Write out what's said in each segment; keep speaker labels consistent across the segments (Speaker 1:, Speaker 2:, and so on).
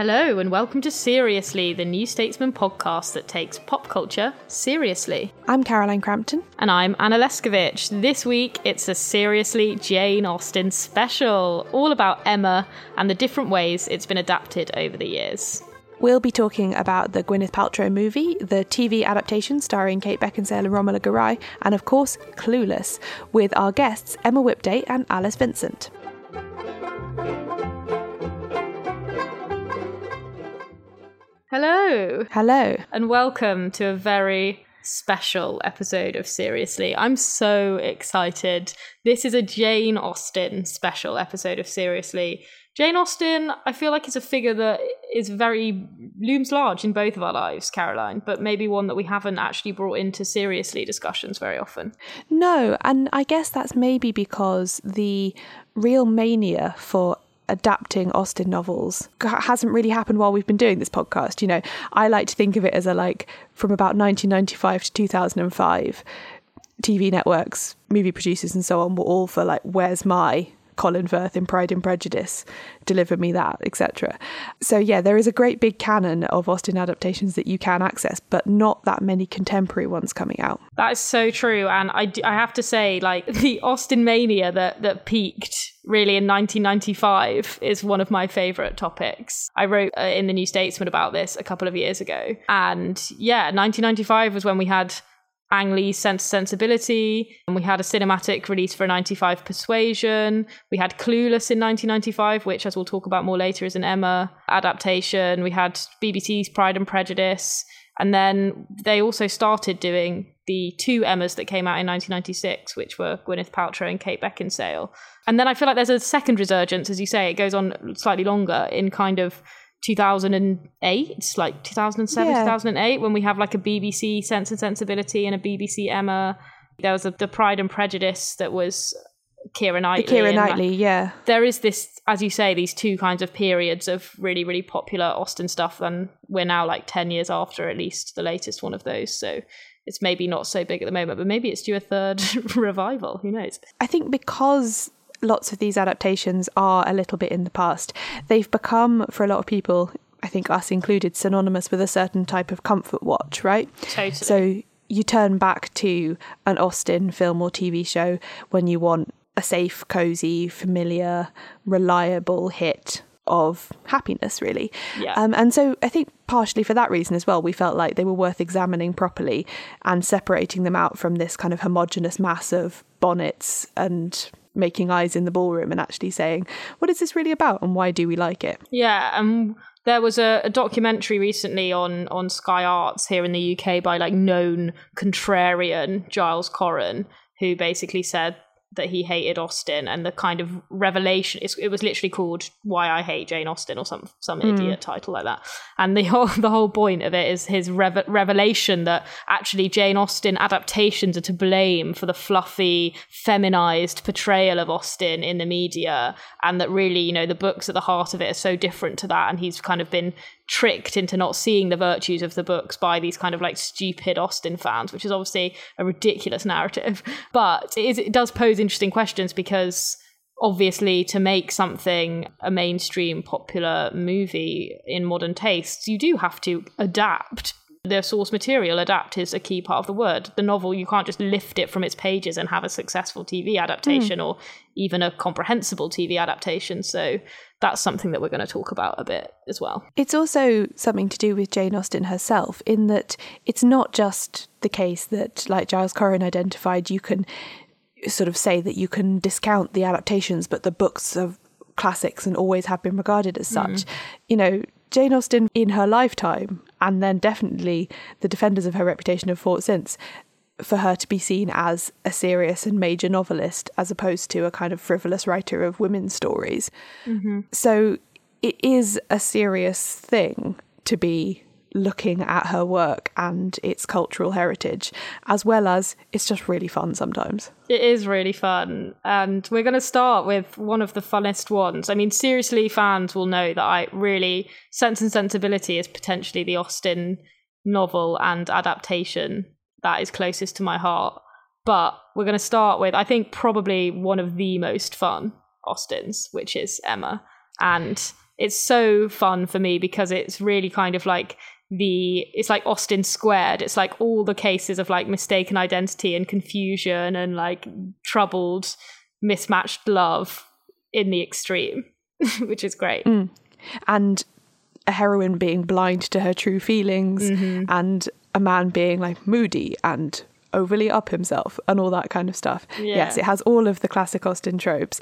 Speaker 1: Hello, and welcome to Seriously, the New Statesman podcast that takes pop culture seriously.
Speaker 2: I'm Caroline Crampton.
Speaker 1: And I'm Anna Leszkiewicz. This week, it's a Seriously Jane Austen special, all about Emma and the different ways it's been adapted over the years.
Speaker 2: We'll be talking about the Gwyneth Paltrow movie, the TV adaptation starring Kate Beckinsale and Romola Garai, and of course, Clueless, with our guests Emma Whipday and Alice Vincent.
Speaker 1: Hello,
Speaker 2: Hello.
Speaker 1: and welcome to a very special episode of Seriously. I'm so excited. This is a Jane Austen special episode of Seriously. Jane Austen, I feel like is a figure that is very looms large in both of our lives, Caroline, but maybe one that we haven't actually brought into seriously discussions very often.
Speaker 2: No, and I guess that's maybe because the real mania for adapting Austen novels hasn't really happened while we've been doing this podcast. You know, I like to think of it as a like from about 1995 to 2005, TV networks, movie producers, and so on were all for like, where's my Colin Firth in Pride and Prejudice, deliver me that, etc. So yeah, there is a great big canon of Austen adaptations that you can access, but not that many contemporary ones coming out.
Speaker 1: That is so true, and I, I have to say, like the Austen mania that that peaked really in 1995 is one of my favorite topics. I wrote uh, in the New Statesman about this a couple of years ago, and yeah, 1995 was when we had Ang Lee's Sense Sensibility, and we had a cinematic release for 95 Persuasion. We had Clueless in 1995, which, as we'll talk about more later, is an Emma adaptation. We had BBC's Pride and Prejudice. And then they also started doing the two Emmas that came out in 1996, which were Gwyneth Paltrow and Kate Beckinsale. And then I feel like there's a second resurgence, as you say, it goes on slightly longer in kind of 2008, like 2007,
Speaker 2: Yeah.
Speaker 1: 2008, when we have like a BBC Sense and Sensibility and a BBC Emma. There was a, the Pride and Prejudice that was Keira Knightley.
Speaker 2: The
Speaker 1: Keira
Speaker 2: Knightley, yeah.
Speaker 1: there is this, as you say, these two kinds of periods of really, really popular Austen stuff, and we're now like 10 years after at least the latest one of those. So it's maybe not so big at the moment, but maybe it's due a third revival. Who knows?
Speaker 2: I think because lots of these adaptations are a little bit in the past, they've become, for a lot of people, I think us included, synonymous with a certain type of comfort watch, right?
Speaker 1: Totally.
Speaker 2: So you turn back to an Austen film or TV show when you want a safe, cozy, familiar, reliable hit of happiness, really.
Speaker 1: Yeah.
Speaker 2: Um, and so I think partially for that reason as well, we felt like they were worth examining properly and separating them out from this kind of homogenous mass of bonnets and making eyes in the ballroom and actually saying, what is this really about and why do we like it?
Speaker 1: Yeah, um, there was a, a documentary recently on on Sky Arts here in the UK by like known contrarian Giles Coren, who basically said that he hated Austen and the kind of revelation. It was literally called "Why I Hate Jane Austen" or some some hmm. idiot title like that. And the whole the whole point of it is his rev- revelation that actually Jane Austen adaptations are to blame for the fluffy, feminized portrayal of Austen in the media, and that really, you know, the books at the heart of it are so different to that, and he's kind of been tricked into not seeing the virtues of the books by these kind of like stupid Austen fans, which is obviously a ridiculous narrative. But it, is, it does pose interesting questions because obviously to make something a mainstream popular movie in modern tastes, you do have to adapt the source material, adapt is a key part of the word. The novel, you can't just lift it from its pages and have a successful TV adaptation mm. or even a comprehensible TV adaptation. So that's something that we're going to talk about a bit as well.
Speaker 2: It's also something to do with Jane Austen herself, in that it's not just the case that, like Giles Coren identified, you can sort of say that you can discount the adaptations, but the books are classics and always have been regarded as such. Mm. You know, Jane Austen in her lifetime, and then definitely the defenders of her reputation have fought since, for her to be seen as a serious and major novelist as opposed to a kind of frivolous writer of women's stories. Mm-hmm. So it is a serious thing to be looking at her work and its cultural heritage, as well as it's just really fun sometimes.
Speaker 1: It is really fun. And we're going to start with one of the funnest ones. I mean, seriously, fans will know that I really, Sense and Sensibility is potentially the Austen novel and adaptation that is closest to my heart. But we're going to start with, I think, probably one of the most fun Austens, which is Emma. And it's so fun for me because it's really kind of like the it's like Austen squared. It's like all the cases of like mistaken identity and confusion and like troubled, mismatched love in the extreme, which is great.
Speaker 2: Mm. And a heroine being blind to her true feelings mm-hmm. and a man being like moody and overly up himself and all that kind of stuff. Yeah. Yes, it has all of the classic Austen tropes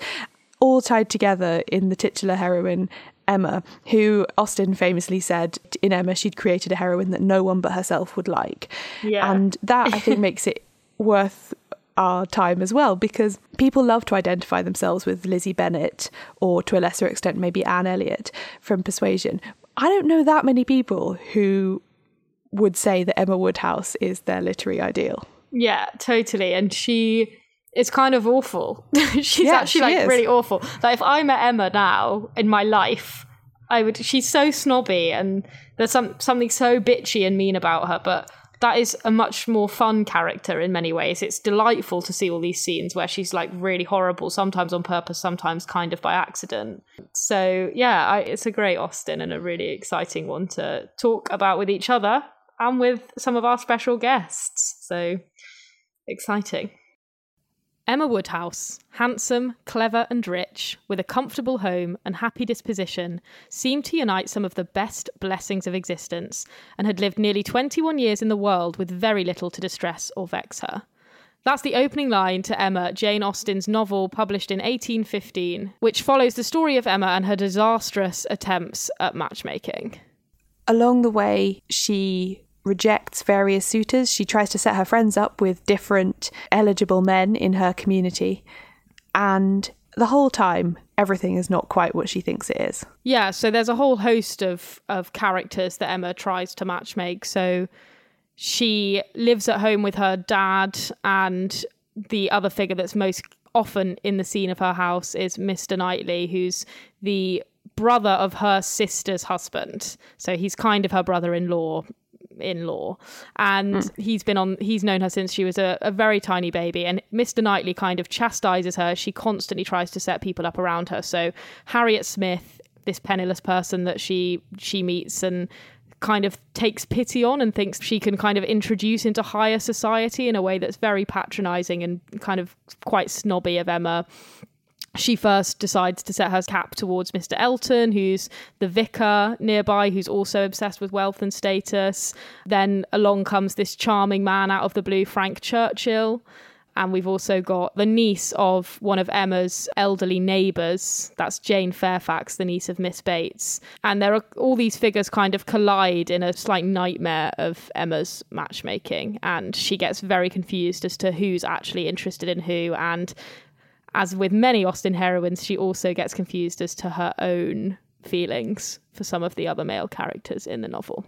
Speaker 2: all tied together in the titular heroine Emma, who Austen famously said in Emma she'd created a heroine that no one but herself would like. Yeah. And that I think makes it worth our time as well because people love to identify themselves with Lizzie Bennet or to a lesser extent maybe Anne Elliot from Persuasion. I don't know that many people who would say that Emma Woodhouse is their literary ideal.
Speaker 1: Yeah, totally. And she it's kind of awful. she's yeah, actually she like is. really awful. Like if I met Emma now in my life, I would. She's so snobby, and there's some something so bitchy and mean about her. But that is a much more fun character in many ways. It's delightful to see all these scenes where she's like really horrible, sometimes on purpose, sometimes kind of by accident. So yeah, I, it's a great Austen and a really exciting one to talk about with each other and with some of our special guests. So exciting. Emma Woodhouse, handsome, clever, and rich, with a comfortable home and happy disposition, seemed to unite some of the best blessings of existence, and had lived nearly 21 years in the world with very little to distress or vex her. That's the opening line to Emma, Jane Austen's novel published in 1815, which follows the story of Emma and her disastrous attempts at matchmaking.
Speaker 2: Along the way, she rejects various suitors. She tries to set her friends up with different eligible men in her community. And the whole time, everything is not quite what she thinks it is.
Speaker 1: Yeah, so there's a whole host of, of characters that Emma tries to matchmake. So she lives at home with her dad, and the other figure that's most often in the scene of her house is Mr. Knightley, who's the brother of her sister's husband. So he's kind of her brother in law in law and mm. he's been on he's known her since she was a, a, very tiny baby and mr knightley kind of chastises her. She constantly tries to set people up around her. So harriet smith this penniless person that she she meets and kind of takes pity on and thinks she can kind of introduce into higher society in a way that's very patronizing and kind of quite snobby of emma she first decides to set her cap towards Mr. Elton, who's the vicar nearby, who's also obsessed with wealth and status. Then along comes this charming man out of the blue, Frank Churchill. And we've also got the niece of one of Emma's elderly neighbours. That's Jane Fairfax, the niece of Miss Bates. And there are all these figures kind of collide in a slight nightmare of Emma's matchmaking. And she gets very confused as to who's actually interested in who. And as with many Austen heroines, she also gets confused as to her own feelings for some of the other male characters in the novel.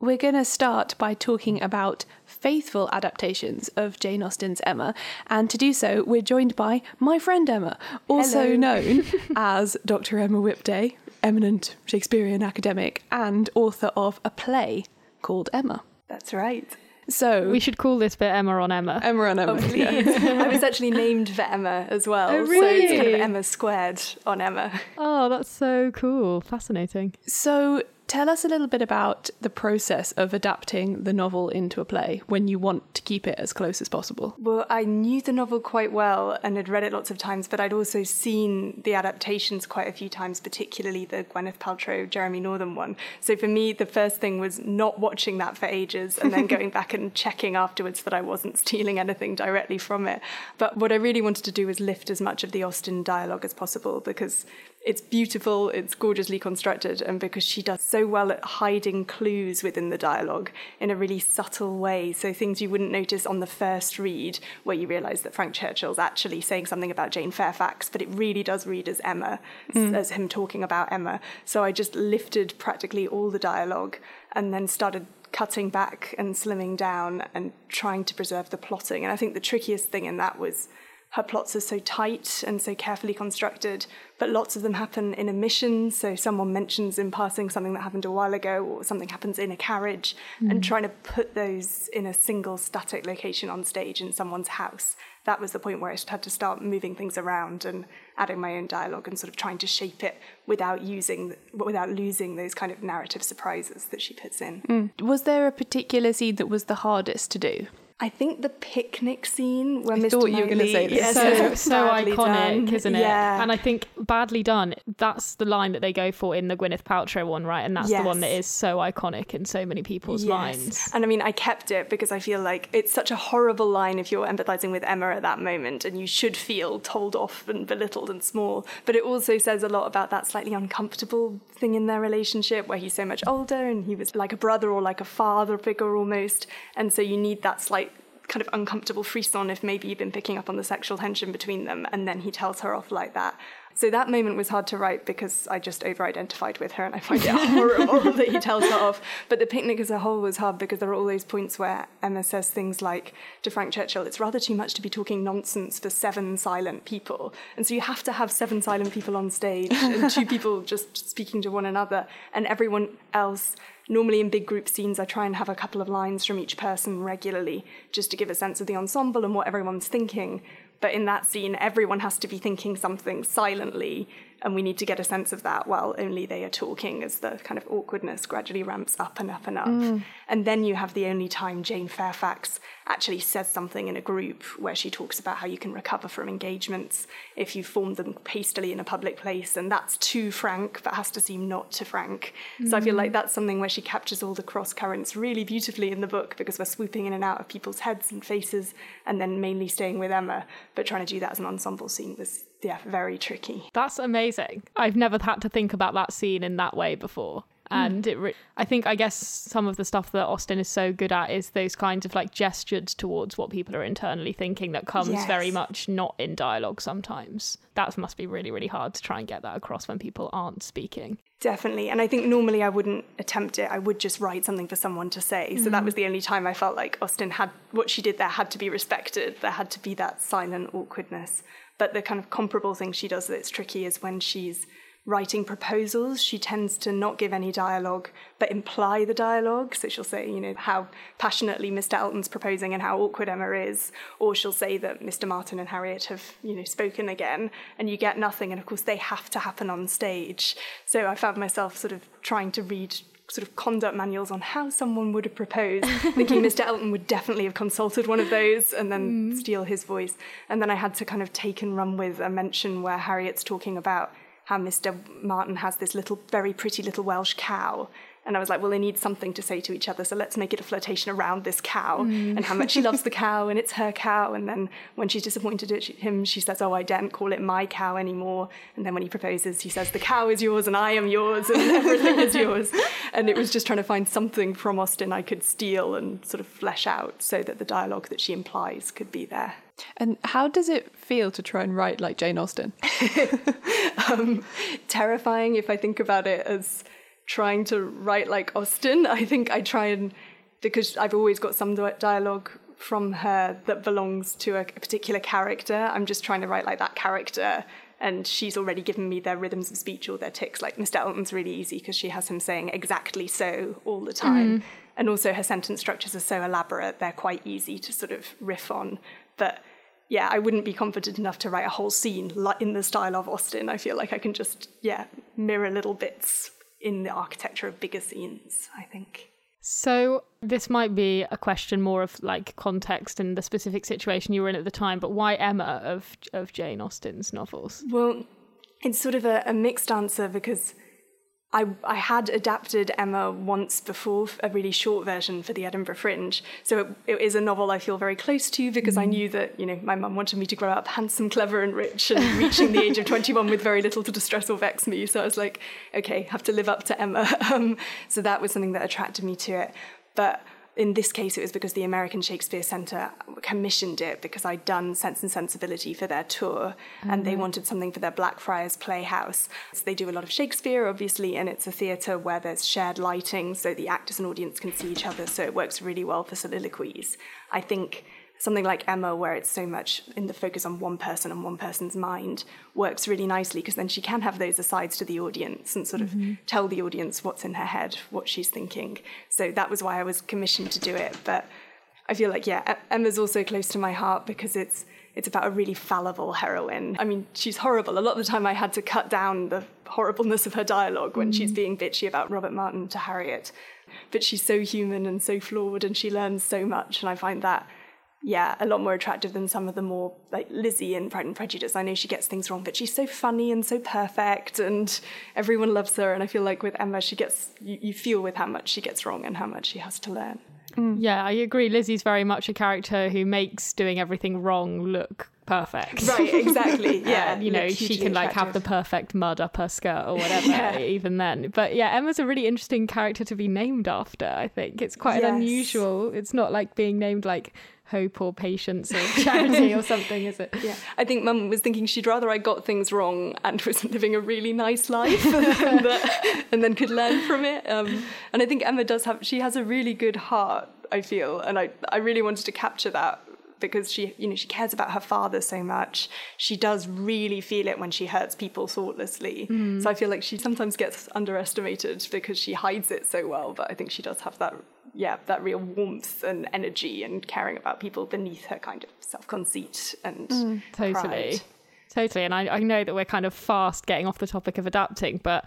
Speaker 2: We're going to start by talking about faithful adaptations of Jane Austen's Emma. And to do so, we're joined by my friend Emma, also Hello. known as Dr. Emma Whipday, eminent Shakespearean academic and author of a play called Emma.
Speaker 3: That's right.
Speaker 2: So
Speaker 1: We should call this bit Emma on Emma.
Speaker 2: Emma and Emma.
Speaker 3: Oh,
Speaker 2: yeah.
Speaker 3: please. I was actually named for Emma as well.
Speaker 1: Oh,
Speaker 3: So it's kind
Speaker 1: really?
Speaker 3: of Emma squared on Emma.
Speaker 1: Oh, that's so cool. Fascinating.
Speaker 2: So tell us a little bit about the process of adapting the novel into a play when you want to keep it as close as possible.
Speaker 3: Well, I knew the novel quite well and had read it lots of times, but I'd also seen the adaptations quite a few times, particularly the Gwyneth Paltrow, Jeremy Northam one. So for me, the first thing was not watching that for ages and then going back and checking afterwards that I wasn't stealing anything directly from it. But what I really wanted to do was lift as much of the Austen dialogue as possible because it's beautiful, it's gorgeously constructed, and because she does so well at hiding clues within the dialogue in a really subtle way. So things you wouldn't notice on the first read, where you realise that Frank Churchill's actually saying something about Jane Fairfax, but it really does read as Emma, s- as him talking about Emma. So I just lifted practically all the dialogue and then started cutting back and slimming down and trying to preserve the plotting. And I think the trickiest thing in that was her plots are so tight and so carefully constructed, but lots of them happen in omissions. So someone mentions in passing something that happened a while ago, or something happens in a carriage, and mm. trying to put those in a single static location on stage in someone's house. That was the point where I had to start moving things around and adding my own dialogue and sort of trying to shape it without using, without losing those kind of narrative surprises that she puts in. Mm.
Speaker 2: Was there a particular scene that was the hardest to do?
Speaker 3: I think the picnic scene where
Speaker 2: I
Speaker 3: Mr.
Speaker 2: thought you were gonna say this.
Speaker 3: Yes,
Speaker 1: so so iconic,
Speaker 3: done.
Speaker 1: isn't it?
Speaker 3: Yeah.
Speaker 1: And I think badly done. That's the line that they go for in the Gwyneth Paltrow one, right? And that's the one that is so iconic in so many people's minds.
Speaker 3: And I mean, I kept it because I feel like it's such a horrible line if you're empathizing with Emma at that moment, and you should feel told off and belittled and small. But it also says a lot about that slightly uncomfortable thing in their relationship where he's so much older and he was like a brother or like a father figure almost. And so you need that slight kind of uncomfortable frisson if maybe you've been picking up on the sexual tension between them and then he tells her off like that. So that moment was hard to write because I just over identified with her and I find it horrible that he tells her off. But the picnic as a whole was hard because there are all those points where Emma says things like to Frank Churchill, it's rather too much to be talking nonsense for seven silent people. And so you have to have seven silent people on stage and two people just speaking to one another and everyone else normally in big group scenes, I try and have a couple of lines from each person regularly just to give a sense of the ensemble and what everyone's thinking. But in that scene, everyone has to be thinking something silently, and we need to get a sense of that while only they are talking as the kind of awkwardness gradually ramps up and up and up. Mm. And then you have the only time Jane Fairfax actually says something in a group where she talks about how you can recover from engagements if you formed them hastily in a public place, and that's too frank, but has to seem not to frank. So I feel mm. like that's something where she captures all the cross currents really beautifully in the book because we're swooping in and out of people's heads and faces, and then mainly staying with Emma, but trying to do that as an ensemble scene was yeah very tricky.
Speaker 1: That's amazing. I've never had to think about that scene in that way before. Hmm. And it, re- I think, I guess some of the stuff that Austen is so good at is those kinds of like gestures towards what people are internally thinking that comes
Speaker 3: Yes.
Speaker 1: very much not in dialogue sometimes. That must be really, really hard to try and get that across when people aren't speaking.
Speaker 3: Definitely. And I think normally I wouldn't attempt it. I would just write something for someone to say. So that hmm. was the only time I felt like Austen had what she did there had to be respected. There had to be that silent awkwardness. But the kind of comparable thing she does that's tricky is when she's writing proposals, she tends to not give any dialogue but imply the dialogue. So she'll say, you know, how passionately Mr. Elton's proposing and how awkward Emma is, or she'll say that Mr. Martin and Harriet have, you know, spoken again, and you get nothing. And of course, they have to happen on stage. So I found myself sort of trying to read sort of conduct manuals on how someone would have proposed, thinking Mr. Elton would definitely have consulted one of those and then mm. steal his voice. And then I had to kind of take and run with a mention where Harriet's talking about how Mr. Martin has this little, very pretty little Welsh cow. And I was like, well, they need something to say to each other, so let's make it a flirtation around this cow and how much she loves the cow and it's her cow. And then when she's disappointed at him, she says, oh, I daren't call it my cow anymore. And then when he proposes, he says, the cow is yours and I am yours and everything is yours. And it was just trying to find something from Austen I could steal and sort of flesh out so that the dialogue that she implies could be there.
Speaker 2: And how does it feel to try and write like Jane Austen?
Speaker 3: um, terrifying if I think about it as trying to write like Austen. I think I try and, because I've always got some dialogue from her that belongs to a, particular character, I'm just trying to write like that character. And she's already given me their rhythms of speech or their tics. Like Mr. Elton's really easy because she has him saying exactly so all the time. Mm-hmm. and also her sentence structures are so elaborate, they're quite easy to sort of riff on. But yeah, I wouldn't be confident enough to write a whole scene in the style of Austen. I feel like I can just, yeah, mirror little bits in the architecture of bigger scenes, I think.
Speaker 1: So this might be a question more of like context and the specific situation you were in at the time, but why Emma of of Jane Austen's novels?
Speaker 3: Well, it's sort of a, a mixed answer because I, I had adapted Emma once before, a really short version for the Edinburgh Fringe. So it, it is a novel I feel very close to because mm. I knew that, you know, my mum wanted me to grow up handsome, clever, and rich, and reaching the age of 21 with very little to distress or vex me. So I was like, okay, have to live up to Emma. Um, so that was something that attracted me to it. But in this case, it was because the American Shakespeare Centre commissioned it because I'd done Sense and Sensibility for their tour mm-hmm. and they mm-hmm. wanted something for their Blackfriars Playhouse. So they do a lot of Shakespeare, obviously, and it's a theatre where there's shared lighting so the actors and audience can see each other, so it works really well for soliloquies. I think something like Emma, where it's so much in the focus on one person and one person's mind, works really nicely because then she can have those asides to the audience and sort of mm-hmm. tell the audience what's in her head, what she's thinking. So that was why I was commissioned to do it. But I feel like, yeah, Emma's also close to my heart because it's it's about a really fallible heroine. I mean, she's horrible. A lot of the time I had to cut down the horribleness of her dialogue when mm. she's being bitchy about Robert Martin to Harriet. But she's so human and so flawed and she learns so much and I find that yeah, a lot more attractive than some of the more like Lizzie in Pride and Prejudice. I know she gets things wrong, but she's so funny and so perfect, and everyone loves her. And I feel like with Emma, she gets you, you feel with how much she gets wrong and how much she has to learn.
Speaker 1: Mm. Yeah, I agree. Lizzie's very much a character who makes doing everything wrong look perfect.
Speaker 3: Right, exactly. Yeah.
Speaker 1: you know, she can like have the perfect mud up her skirt or whatever, yeah. even then. But yeah, Emma's a really interesting character to be named after, I think. It's quite yes. unusual. It's not like being named like hope or patience or charity or something, is it?
Speaker 3: Yeah. I think mum was thinking she'd rather I got things wrong and was living a really nice life and, that, and then could learn from it. Um, and I think Emma does have, she has a really good heart, I feel. And I, I really wanted to capture that because she you know she cares about her father so much she does really feel it when she hurts people thoughtlessly mm. so i feel like she sometimes gets underestimated because she hides it so well but i think she does have that yeah, that real warmth and energy and caring about people beneath her kind of self conceit and mm,
Speaker 1: totally.
Speaker 3: Pride.
Speaker 1: Totally. And I, I know that we're kind of fast getting off the topic of adapting, but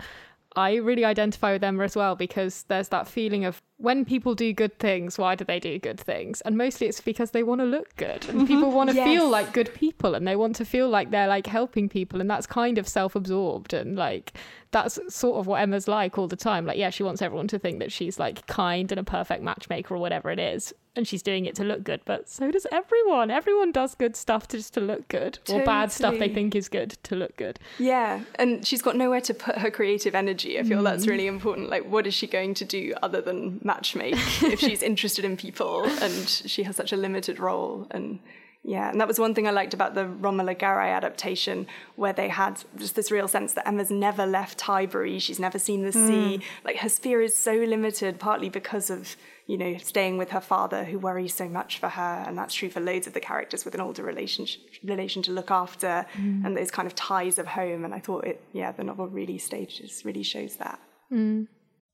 Speaker 1: I really identify with Emma as well because there's that feeling of when people do good things, why do they do good things? And mostly it's because they want to look good and mm-hmm. people want to yes. feel like good people and they want to feel like they're like helping people and that's kind of self-absorbed and like that's sort of what Emma's like all the time. Like, yeah, she wants everyone to think that she's like kind and a perfect matchmaker or whatever it is. And she's doing it to look good, but so does everyone. Everyone does good stuff to just to look good, totally. or bad stuff they think is good to look good.
Speaker 3: Yeah, and she's got nowhere to put her creative energy. I feel mm. that's really important. Like, what is she going to do other than matchmake if she's interested in people and she has such a limited role? And yeah, and that was one thing I liked about the Romola Garai adaptation, where they had just this real sense that Emma's never left Highbury, she's never seen the mm. sea. Like her sphere is so limited, partly because of, you know, staying with her father who worries so much for her, and that's true for loads of the characters with an older relationship relation to look after mm. and those kind of ties of home. And I thought it yeah, the novel really stages really shows that.
Speaker 2: Mm.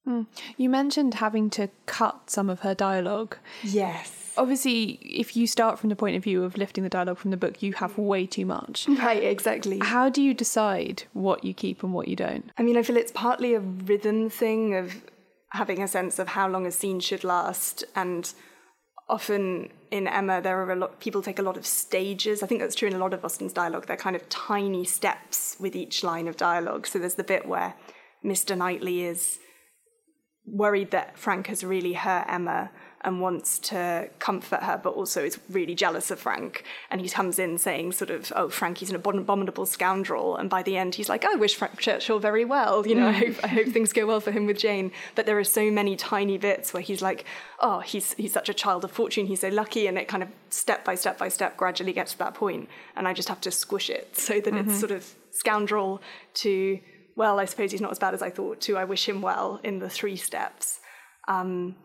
Speaker 2: Mm. You mentioned having to cut some of her dialogue.
Speaker 3: Yes
Speaker 2: obviously, if you start from the point of view of lifting the dialogue from the book, you have way too much.
Speaker 3: Right, exactly.
Speaker 2: How do you decide what you keep and what you don't?
Speaker 3: I mean, I feel it's partly a rhythm thing of having a sense of how long a scene should last and often in Emma, there are a lot. People take a lot of stages. I think that's true in a lot of Austen's dialogue. They're kind of tiny steps with each line of dialogue. So there's the bit where Mr. Knightley is worried that Frank has really hurt Emma, and wants to comfort her, but also is really jealous of Frank. And he comes in saying, sort of, oh, Frank, he's an abominable scoundrel. And by the end, he's like, I wish Frank Churchill very well. You know, I, hope, I hope things go well for him with Jane. But there are so many tiny bits where he's like, oh, he's, he's such a child of fortune, he's so lucky. And it kind of step by step by step gradually gets to that point. And I just have to squish it so that mm-hmm. it's sort of scoundrel to, well, I suppose he's not as bad as I thought, to I wish him well in the three steps. Um,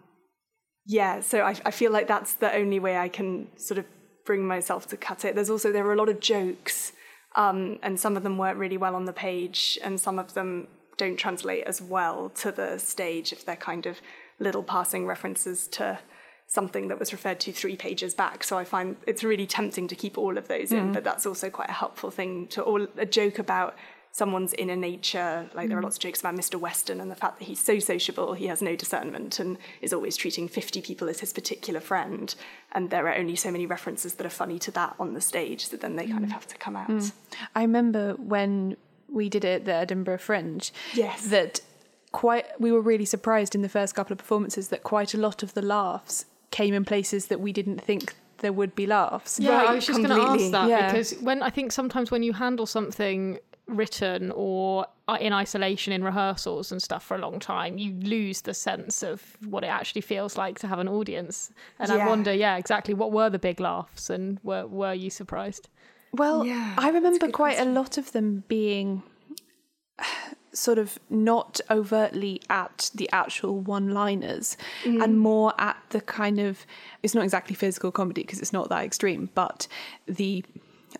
Speaker 3: yeah, so I, I feel like that's the only way I can sort of bring myself to cut it. There's also there are a lot of jokes, um, and some of them work really well on the page, and some of them don't translate as well to the stage if they're kind of little passing references to something that was referred to three pages back. So I find it's really tempting to keep all of those
Speaker 2: Mm.
Speaker 3: in, but that's also quite a helpful thing to all a joke about someone's inner nature. Like
Speaker 2: Mm.
Speaker 3: there are lots of jokes about Mr. Weston and the fact that he's so sociable, he has no discernment and is always treating 50 people as his particular friend. And there are only so many references that are funny to that on the stage that then they kind of
Speaker 2: Mm.
Speaker 3: have to come out.
Speaker 2: I remember when we did it at the Edinburgh Fringe.
Speaker 3: Yes.
Speaker 2: That quite we were really surprised in the first couple of performances that quite a lot of the laughs came in places that we didn't think there would be laughs.
Speaker 1: Yeah, I was just going to ask that
Speaker 2: Yeah.
Speaker 1: because when I think sometimes when you handle something written or uh, in isolation in rehearsals and stuff for a long time, you lose the sense of what it actually feels like to have an audience. And I wonder, yeah, exactly what were the big laughs and were were you surprised?
Speaker 2: Well,
Speaker 3: Yeah,
Speaker 2: I
Speaker 3: that's a
Speaker 2: remember quite
Speaker 3: question.
Speaker 2: a lot of them being sort of not overtly at the actual one liners and more at the kind of it's not exactly physical comedy because it's not that extreme but the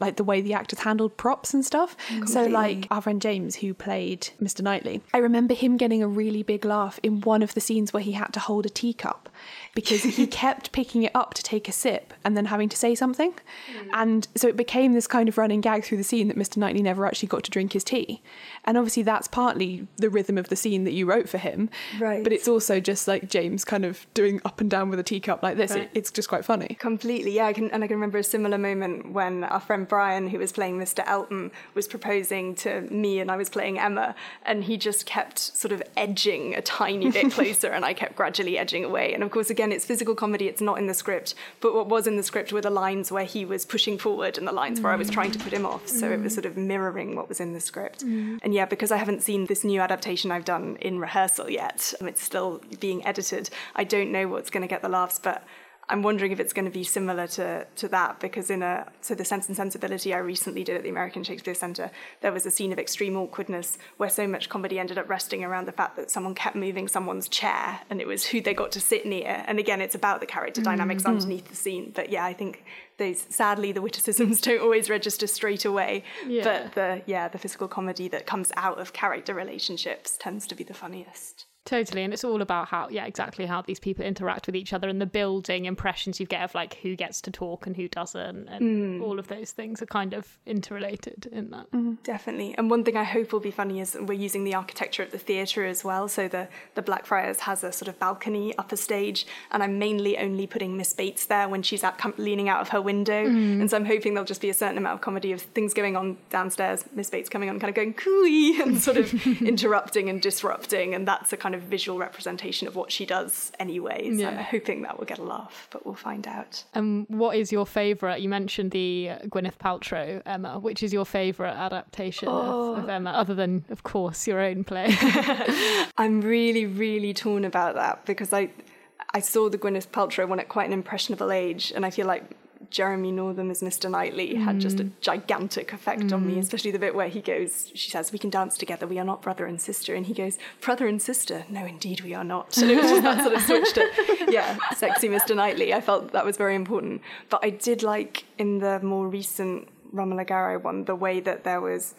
Speaker 2: like the way the actors handled props and stuff. So like our friend james who played mr knightley i remember him getting a really big laugh in one of the scenes where he had to hold a teacup because he kept picking it up to take a sip and then having to say something hmm. and so it became this kind of running gag through the scene that mr knightley never actually got to drink his tea and obviously that's partly the rhythm of the scene that you wrote for him
Speaker 3: Right.
Speaker 2: but it's also just like james kind of doing up and down with a teacup like this it, it's just quite funny
Speaker 3: Completely, yeah. I can, and I can remember a similar moment when our friend Brian, who was playing Mr. Elton, was proposing to me and I was playing Emma, and he just kept sort of edging a tiny bit closer, and I kept gradually edging away. And of course, again, it's physical comedy, it's not in the script, but what was in the script were the lines where he was pushing forward and the lines where I was trying to put him off. So it was sort of mirroring what was in the script. Mm. And yeah, because I haven't seen this new adaptation I've done in rehearsal yet, it's still being edited, I don't know what's going to get the laughs, but I'm wondering if it's going to be similar to, to that because in a so the Sense and Sensibility I recently did at the American Shakespeare Centre, there was a scene of extreme awkwardness where so much comedy ended up resting around the fact that someone kept moving someone's chair and it was who they got to sit near. And again, it's about the character mm-hmm. dynamics underneath the scene. But yeah, I think those sadly the witticisms don't always register straight away.
Speaker 1: Yeah.
Speaker 3: But the yeah the physical comedy that comes out of character relationships tends to be the funniest.
Speaker 1: Totally, and it's all about how, yeah, exactly how these people interact with each other and the building impressions you get of like who gets to talk and who doesn't, and mm. all of those things are kind of interrelated in that.
Speaker 3: Mm-hmm, definitely. And one thing I hope will be funny is we're using the architecture of the theatre as well. So the, the Blackfriars has a sort of balcony upper stage, and I'm mainly only putting Miss Bates there when she's out, leaning out of her window. Mm. And so I'm hoping there'll just be a certain amount of comedy of things going on downstairs, Miss Bates coming on, kind of going cooey and sort of interrupting and disrupting. And that's a kind of visual representation of what she does anyway. So I'm hoping that will get a laugh, but we'll find out.
Speaker 1: And what is your favourite? You mentioned the Gwyneth Paltrow Emma. Which is your favourite adaptation of, oh. of Emma, other than, of course, your own play?
Speaker 3: I'm really, really torn about that because I, I saw the Gwyneth Paltrow one at quite an impressionable age, and I feel like Jeremy Northam as Mr. Knightley had just a mm. gigantic effect on me, mm. especially the bit where he goes, she says, "We can dance together. We are not brother and sister," and he goes, "Brother and sister? No, indeed we are not." And it was just that sort of switch to, yeah, sexy Mr. Knightley. I felt that was very important, but I did like in the more recent Romola Garai one the way that there was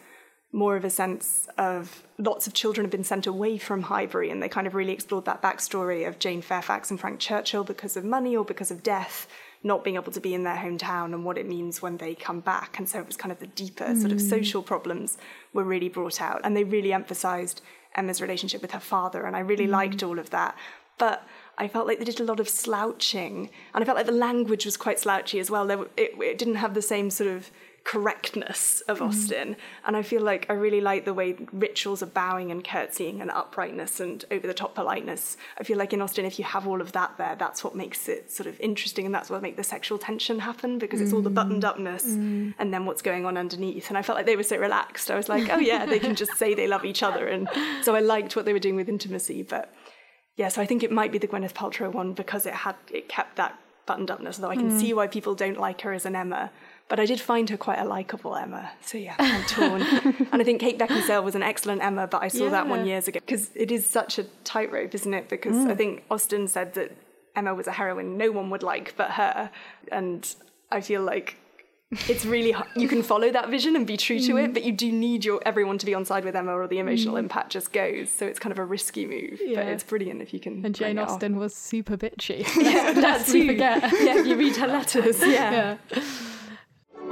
Speaker 3: more of a sense of lots of children have been sent away from Highbury, and they kind of really explored that backstory of Jane Fairfax and Frank Churchill because of money or because of death, not being able to be in their hometown and what it means when they come back. And so it was kind of the deeper sort of hmm. social problems were really brought out, and they really emphasized Emma's relationship with her father, and I really hmm. liked all of that. But I felt like they did a lot of slouching, and I felt like the language was quite slouchy as well. Were- it, it didn't have the same sort of correctness of mm. Austen, and I feel like I really like the way rituals of bowing and curtsying and uprightness and over the top politeness. I feel like in Austen, if you have all of that there, that's what makes it sort of interesting, and that's what makes the sexual tension happen because it's all the mm. buttoned upness mm. and then what's going on underneath. And I felt like they were so relaxed. I was like, oh yeah, they can just say they love each other, and so I liked what they were doing with intimacy, but. Yeah, so I think it might be the Gwyneth Paltrow one because it had it kept that buttoned upness. Though I can see why people don't like her as an Emma, but I did find her quite a likable Emma. So yeah, I'm torn. and I think Kate Beckinsale was an excellent Emma, but I saw that one years ago because it is such a tightrope, isn't it? Because I mm. think Austen said that Emma was a heroine no one would like but her, and I feel like it's really h- you can follow that vision and be true to it, mm. but you do need your everyone to be on side with Emma, or the emotional mm. impact just goes. So it's kind of a risky move, but it's brilliant if you can.
Speaker 1: And Jane. Austen was super bitchy.
Speaker 3: yeah, that
Speaker 1: Lest we
Speaker 3: too.
Speaker 1: forget.
Speaker 3: Yeah, you read her letters. Yeah.
Speaker 1: yeah.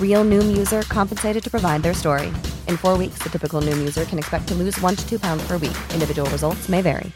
Speaker 4: Real Noom user compensated to provide their story. In four weeks, the typical Noom user can expect to lose one to two pounds per week. Individual results may vary.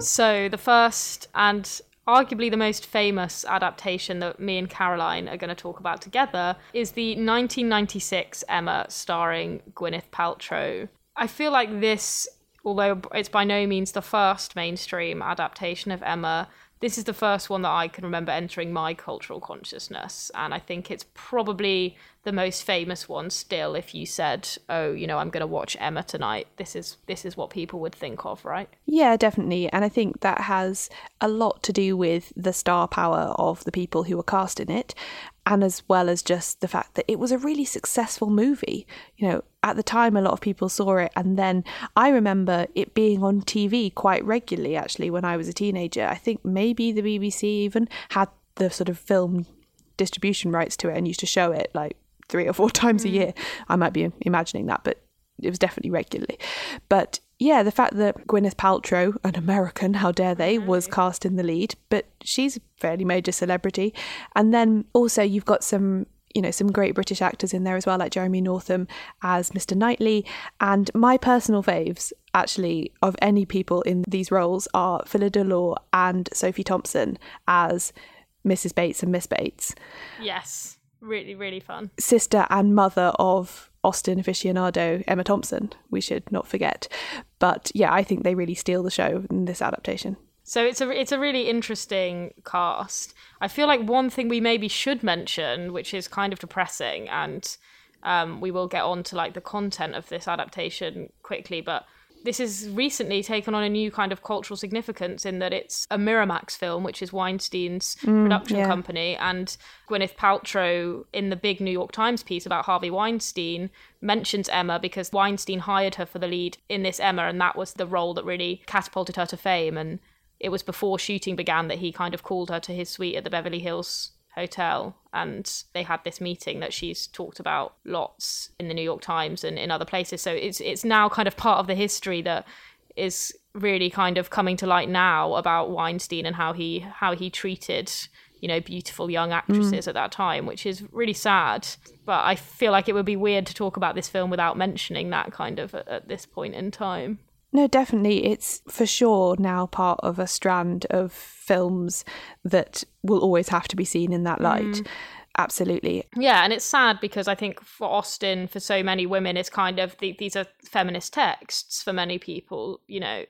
Speaker 1: So the first and arguably the most famous adaptation that me and Caroline are going to talk about together is the 1996 Emma starring Gwyneth Paltrow. I feel like this, although it's by no means the first mainstream adaptation of Emma, this is the first one that I can remember entering my cultural consciousness. And I think it's probably the most famous one still if you said, Oh, you know, I'm gonna watch Emma tonight. This is this is what people would think of, right?
Speaker 2: Yeah, definitely. And I think that has a lot to do with the star power of the people who were cast in it, and as well as just the fact that it was a really successful movie. You know, at the time, a lot of people saw it, and then I remember it being on TV quite regularly actually when I was a teenager. I think maybe the BBC even had the sort of film distribution rights to it and used to show it like three or four times a mm. year. I might be imagining that, but it was definitely regularly. But yeah, the fact that Gwyneth Paltrow, an American, how dare they, mm-hmm. was cast in the lead, but she's a fairly major celebrity. And then also you've got some you know some great British actors in there as well, like Jeremy Northam as Mr. Knightley. And my personal faves, actually, of any people in these roles are Phyllida Law and Sophie Thompson as Mrs. Bates and Miss Bates
Speaker 1: Yes. Really, really fun.
Speaker 2: sister and mother of Austen aficionado Emma Thompson, we should not forget. But yeah, I think they really steal the show in this adaptation.
Speaker 1: So it's a it's a really interesting cast. I feel like one thing we maybe should mention, which is kind of depressing, and um, we will get on to like the content of this adaptation quickly, but this has recently taken on a new kind of cultural significance in that it's a Miramax film, which is Weinstein's mm, production
Speaker 2: yeah.
Speaker 1: company, and Gwyneth Paltrow in the big New York Times piece about Harvey Weinstein mentions Emma because Weinstein hired her for the lead in this Emma, and that was the role that really catapulted her to fame. And it was before shooting began that he kind of called her to his suite at the Beverly Hills hotel and they had this meeting that she's talked about lots in the New York Times and in other places. So it's it's now kind of part of the history that is really kind of coming to light now about Weinstein and how he how he treated you know beautiful young actresses mm. at that time which is really sad. But I feel like it would be weird to talk about this film without mentioning that kind of at, at this point in time
Speaker 2: No, definitely. It's for sure now part of a strand of films that will always have to be seen in that light. Mm. Absolutely.
Speaker 1: Yeah, and it's sad because I think for Austen, for so many women, it's kind of the, these are feminist texts for many people. You know,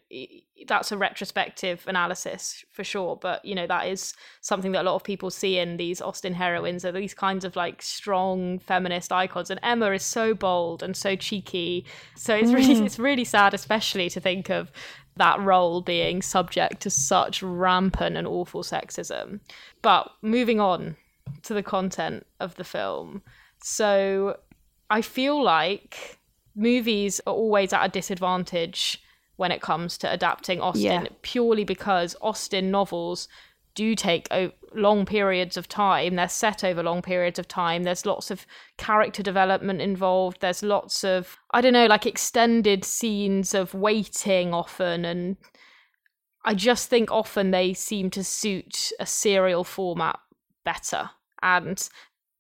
Speaker 1: that's a retrospective analysis for sure, but you know that is something that a lot of people see in these Austen heroines are these kinds of like strong feminist icons, and Emma is so bold and so cheeky. So it's really mm. it's really sad, especially to think of that role being subject to such rampant and awful sexism. But moving on to the content of the film. So I feel like movies are always at a disadvantage when it comes to adapting Austen
Speaker 2: Yeah.
Speaker 1: purely because Austen novels do take o- long periods of time. They're set over long periods of time. There's lots of character development involved. There's lots of, I don't know, like extended scenes of waiting often. And I just think often they seem to suit a serial format better. And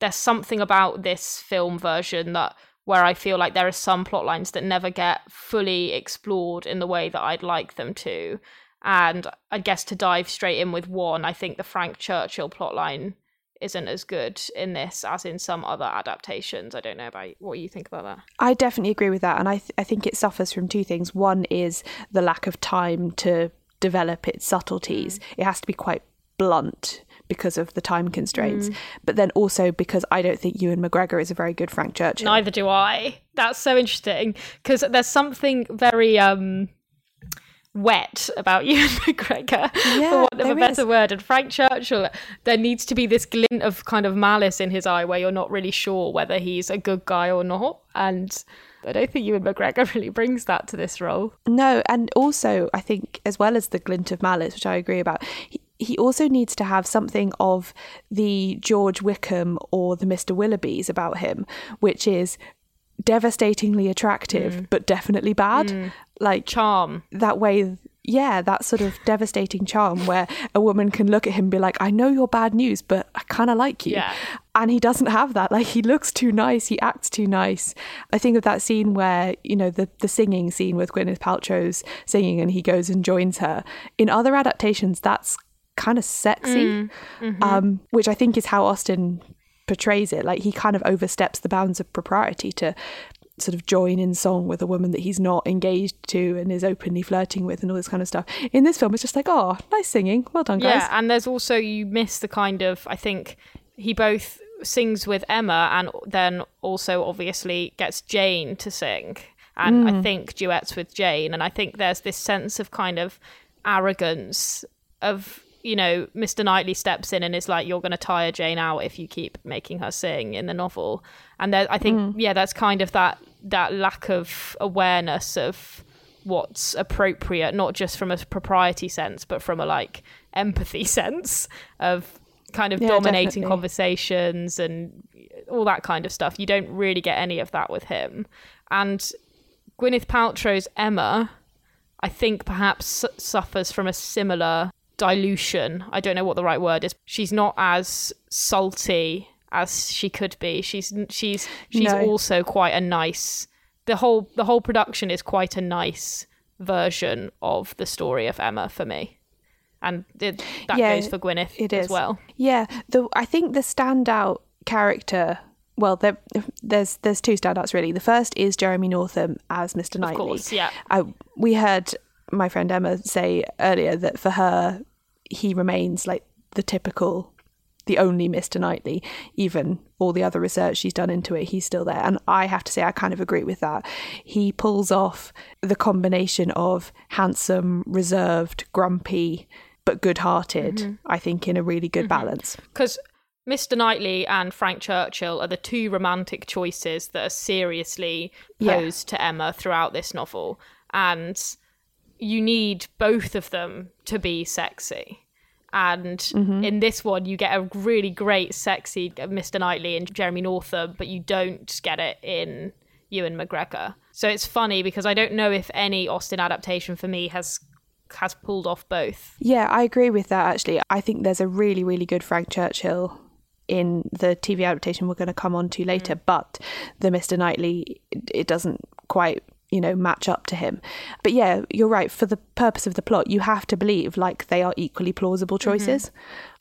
Speaker 1: there's something about this film version that where I feel like there are some plot lines that never get fully explored in the way that I'd like them to. And I guess to dive straight in with one, I think the Frank Churchill plotline isn't as good in this as in some other adaptations. I don't know about what you think about that.
Speaker 2: I definitely agree with that, and I th- I think it suffers from two things. One is the lack of time to develop its subtleties. Mm. It has to be quite blunt because of the time constraints, but then also because I don't think Ewan McGregor is a very good Frank Churchill.
Speaker 1: Neither do I. That's so interesting because there's something very um wet about Ewan McGregor,
Speaker 2: Yeah,
Speaker 1: for want of a better
Speaker 2: is.
Speaker 1: word. And Frank Churchill, there needs to be this glint of kind of malice in his eye where you're not really sure whether he's a good guy or not. And I don't think Ewan McGregor really brings that to this role.
Speaker 2: No, and also I think as well as the glint of malice, which I agree about, he, he also needs to have something of the George Wickham or the Mr. Willoughbys about him, which is devastatingly attractive mm. but definitely bad. Mm. Like
Speaker 1: Charm.
Speaker 2: that way yeah, that sort of devastating charm where a woman can look at him and be like, I know you're bad news, but I kind of like you.
Speaker 1: Yeah.
Speaker 2: And he doesn't have that. Like, he looks too nice, he acts too nice. I think of that scene where, you know, the, the singing scene with Gwyneth Paltrow's singing and he goes and joins her. In other adaptations, that's kind of sexy, mm, mm-hmm. um, which I think is how Austen portrays it. Like, he kind of oversteps the bounds of propriety to sort of join in song with a woman that he's not engaged to and is openly flirting with and all this kind of stuff. In this film, it's just like, oh, nice singing. Well done, guys.
Speaker 1: Yeah, and there's also you miss the kind of I think he both sings with Emma and then also obviously gets Jane to sing. And I mm. think duets with Jane and I think there's this sense of kind of arrogance of you know, Mr. Knightley steps in and is like, "You're going to tire Jane out if you keep making her sing in the novel." And there, I think, mm-hmm. yeah, that's kind of that that lack of awareness of what's appropriate, not just from a propriety sense, but from a like empathy sense of kind of
Speaker 2: Yeah,
Speaker 1: dominating
Speaker 2: definitely.
Speaker 1: conversations and all that kind of stuff. You don't really get any of that with him. And Gwyneth Paltrow's Emma, I think perhaps suffers from a similar dilution. I don't know what the right word is. She's not as salty as she could be. She's she's she's
Speaker 2: No.
Speaker 1: also quite a nice. The whole the whole production is quite a nice version of the story of Emma for me, and it, that
Speaker 2: Yeah,
Speaker 1: goes for Gwyneth
Speaker 2: it
Speaker 1: as
Speaker 2: is.
Speaker 1: well.
Speaker 2: Yeah, the I think the standout character. Well, there, there's there's two standouts really. The first is Jeremy Northam as Mr. Knightley.
Speaker 1: course, yeah.
Speaker 2: I, we heard my friend Emma say earlier that for her, he remains like the typical, the only Mr. Knightley. Even all the other research she's done into it, he's still there. And I have to say, I kind of agree with that. He pulls off the combination of handsome, reserved, grumpy, but good-hearted.
Speaker 1: Mm-hmm.
Speaker 2: I think in a really good balance.
Speaker 1: because Mr. Knightley and Frank Churchill are the two romantic choices that are seriously
Speaker 2: Yeah.
Speaker 1: posed to Emma throughout this novel, and you need both of them to be sexy. And
Speaker 2: Mm-hmm.
Speaker 1: in this one, you get a really great, sexy Mr. Knightley and Jeremy Northam, but you don't get it in Ewan McGregor. So it's funny because I don't know if any Austen adaptation for me has has pulled off both.
Speaker 2: Yeah, I agree with that actually. I think there's a really, really good Frank Churchill in the TV adaptation we're going to come on to later, but the Mr. Knightley, it doesn't quite, you know, match up to him. But yeah, you're right. For the purpose of the plot, you have to believe like they are equally plausible mm-hmm. choices.